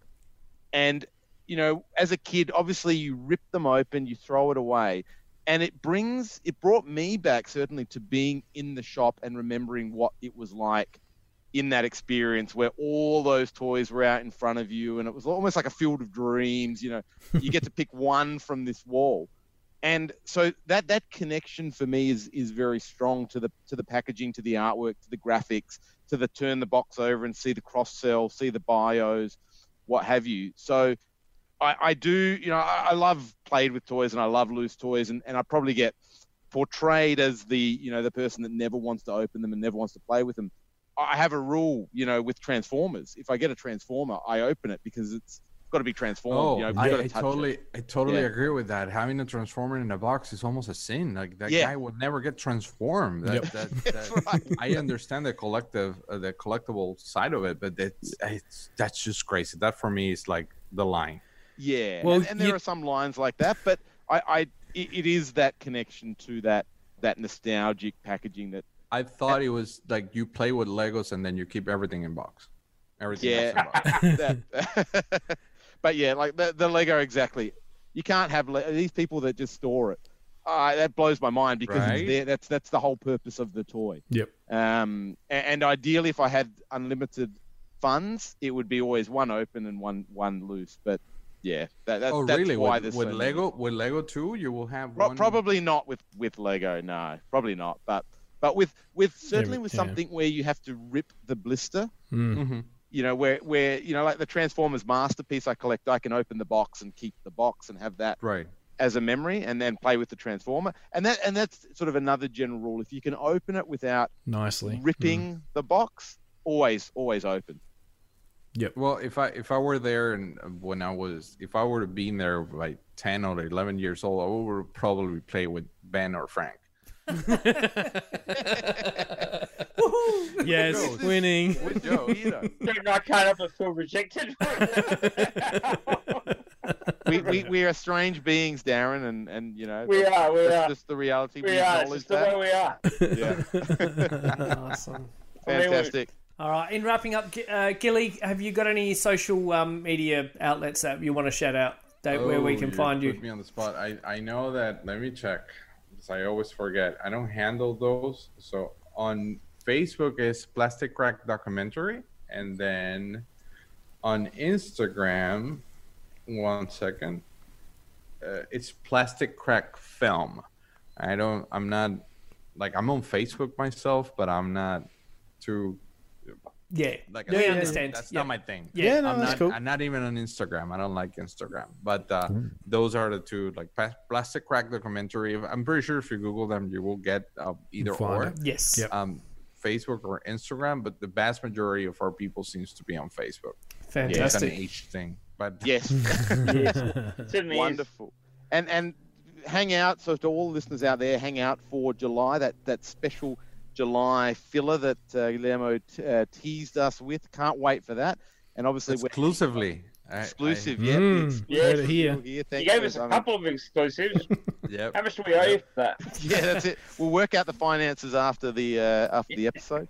and you know as a kid obviously you rip them open, you throw it away. And it brings, it brought me back certainly to being in the shop and remembering what it was like in that experience where all those toys were out in front of you and it was almost like a field of dreams you know you get to pick one from this wall and so that that connection for me is is very strong to the to the packaging to the artwork to the graphics to the turn the box over and see the cross sell see the bios what have you so I, I do, you know, I, I love played with toys and I love loose toys, and, and I probably get portrayed as the, you know, the person that never wants to open them and never wants to play with them. I have a rule, you know, with Transformers. If I get a Transformer, I open it because it's got to be transformed. Oh, you know, you've I, gotta I touch it. totally, I totally Yeah. agree with that. Having a transformer in a box is almost a sin. Like that Yeah. guy would never get transformed. That, Yep. that, That's that- right. I understand the collective, uh, the collectible side of it, but it's, it's that's just crazy. That for me is like the line. Yeah, Well, and, and there you- are some lines like that, but I, I it, it is that connection to that that nostalgic packaging that I thought it was like you play with Legos and then you keep everything in box. Everything Yeah. in box. that, but yeah, like the, the Lego exactly. You can't have Le- these people that just store it. Uh, that blows my mind because Right? it's there. That's that's the whole purpose of the toy. Yep. Um, and, and ideally, if I had unlimited funds, it would be always one open and one one loose. But yeah, that, that, oh that's really? why With, there's with so many. Lego, with Lego too, you will have Pro- one. Probably not with with Lego. No, probably not. But but with with certainly but- with yeah. something where you have to rip the blister Mm. You know, where where you know, like the Transformers masterpiece I collect, I can open the box and keep the box and have that Right. as a memory, and then play with the Transformer. And that and that's sort of another general rule. If you can open it without Nicely. ripping the box, always always open. Yeah. Well, if I if I were there and uh, when I was if I were to be there like ten or eleven years old, I would probably play with Ben or Frank. Yes, winning. With Joe, you know, Don't I can't help but feel rejected. we, we we are strange beings, Darren, and and you know, we are, we that's are, just the reality. we are. It's acknowledge just the way we are. Yeah, awesome. Fantastic. All right. In wrapping up, G- uh, Gilly, have you got any social um, media outlets that you want to shout out that, where we Oh, can find you? Put me on the spot. I I know that. Let me check because I always forget. I don't handle those. So on Facebook is Plastic Crack Documentary, and then on Instagram one second. Uh, it's plastic crack film. I don't. I'm not like I'm on Facebook myself, but I'm not too Yeah. like no, I you said, understand. That's yeah. not my thing. Yeah, no, I'm that's not, cool. I'm not even on Instagram. I don't like Instagram. But uh, those are the two, like plastic crack documentary. I'm pretty sure if you Google them, you will get uh, either Find or. Yes. Yep. Um, Facebook or Instagram, but the vast majority of our people seems to be on Facebook. It's an Fantastic. age thing, but Yes. Certainly is. Wonderful. And and hang out. So to all listeners out there, hang out for July. That that special July filler that uh, Guillermo t- uh, teased us with. Can't wait for that. And obviously we're exclusively. I- I- exclusive. yeah. Mm, it's Yeah. here. here. You Thank gave us I a mean, couple of exclusives. Yep. How much do we owe you for that? yeah, that's it. We'll work out the finances after the uh, after the episode.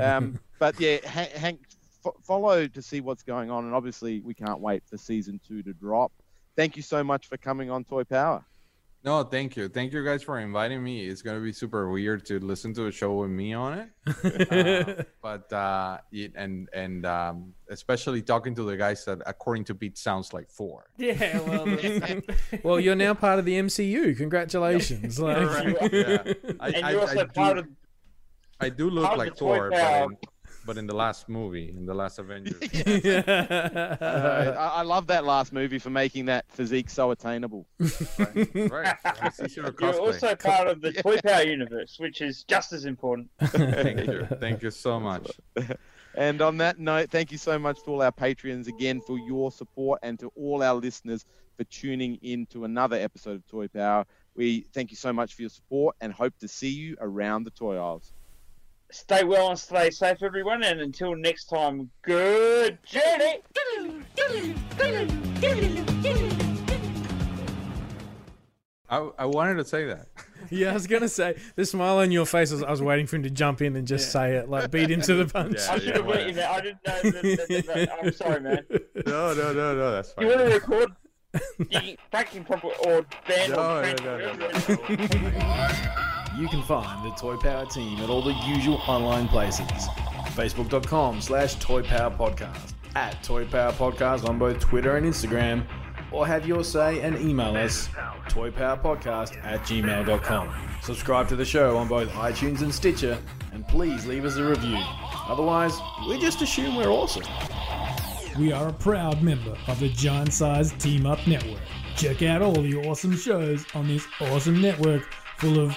Um, but yeah, hang, hang, fo- follow to see what's going on, and obviously we can't wait for season two to drop. Thank you so much for coming on Toy Power. No, thank you. Thank you guys for inviting me. It's gonna be super weird to listen to a show with me on it. Uh, but uh, it, and and um, especially talking to the guys that, according to Pete, sounds like Thor. Yeah, well, Well, you're now part of the MCU. Congratulations. Like, Yeah. I, And I- you're I also do, part of I do look like the Thor, but Power. in, but in the last movie, in the last Avengers. Uh, I, I love that last movie for making that physique so attainable. right. It's easier to You're also part of the Toy Power universe, which is just as important. Thank you. Thank you so much. And on that note, thank you so much to all our Patreons again for your support and to all our listeners for tuning in to another episode of Toy Power. We thank you so much for your support and hope to see you around the toy aisles. Stay well and stay safe, everyone. And until next time, good journey. I, I wanted to say that. yeah, I was gonna say the smile on your face. I was, I was waiting for him to jump in and just say it, like beat him to the punch. Yeah. I should have let you know. I didn't know. That, that, that, that, I'm sorry, man. No, no, no, no. That's fine. You want to record? You practicing proper or band No, or no, print, no, no, whatever it is. You can find the Toy Power team at all the usual online places. Facebook.com slash Toy Power Podcast, at Toy Power Podcast on both Twitter and Instagram, or have your say and email us toypowerpodcast at gmail.com. Subscribe to the show on both iTunes and Stitcher, and please leave us a review. Otherwise, we just assume we're awesome. We are a proud member of the Giant Size Team Up Network. Check out all the awesome shows on this awesome network full of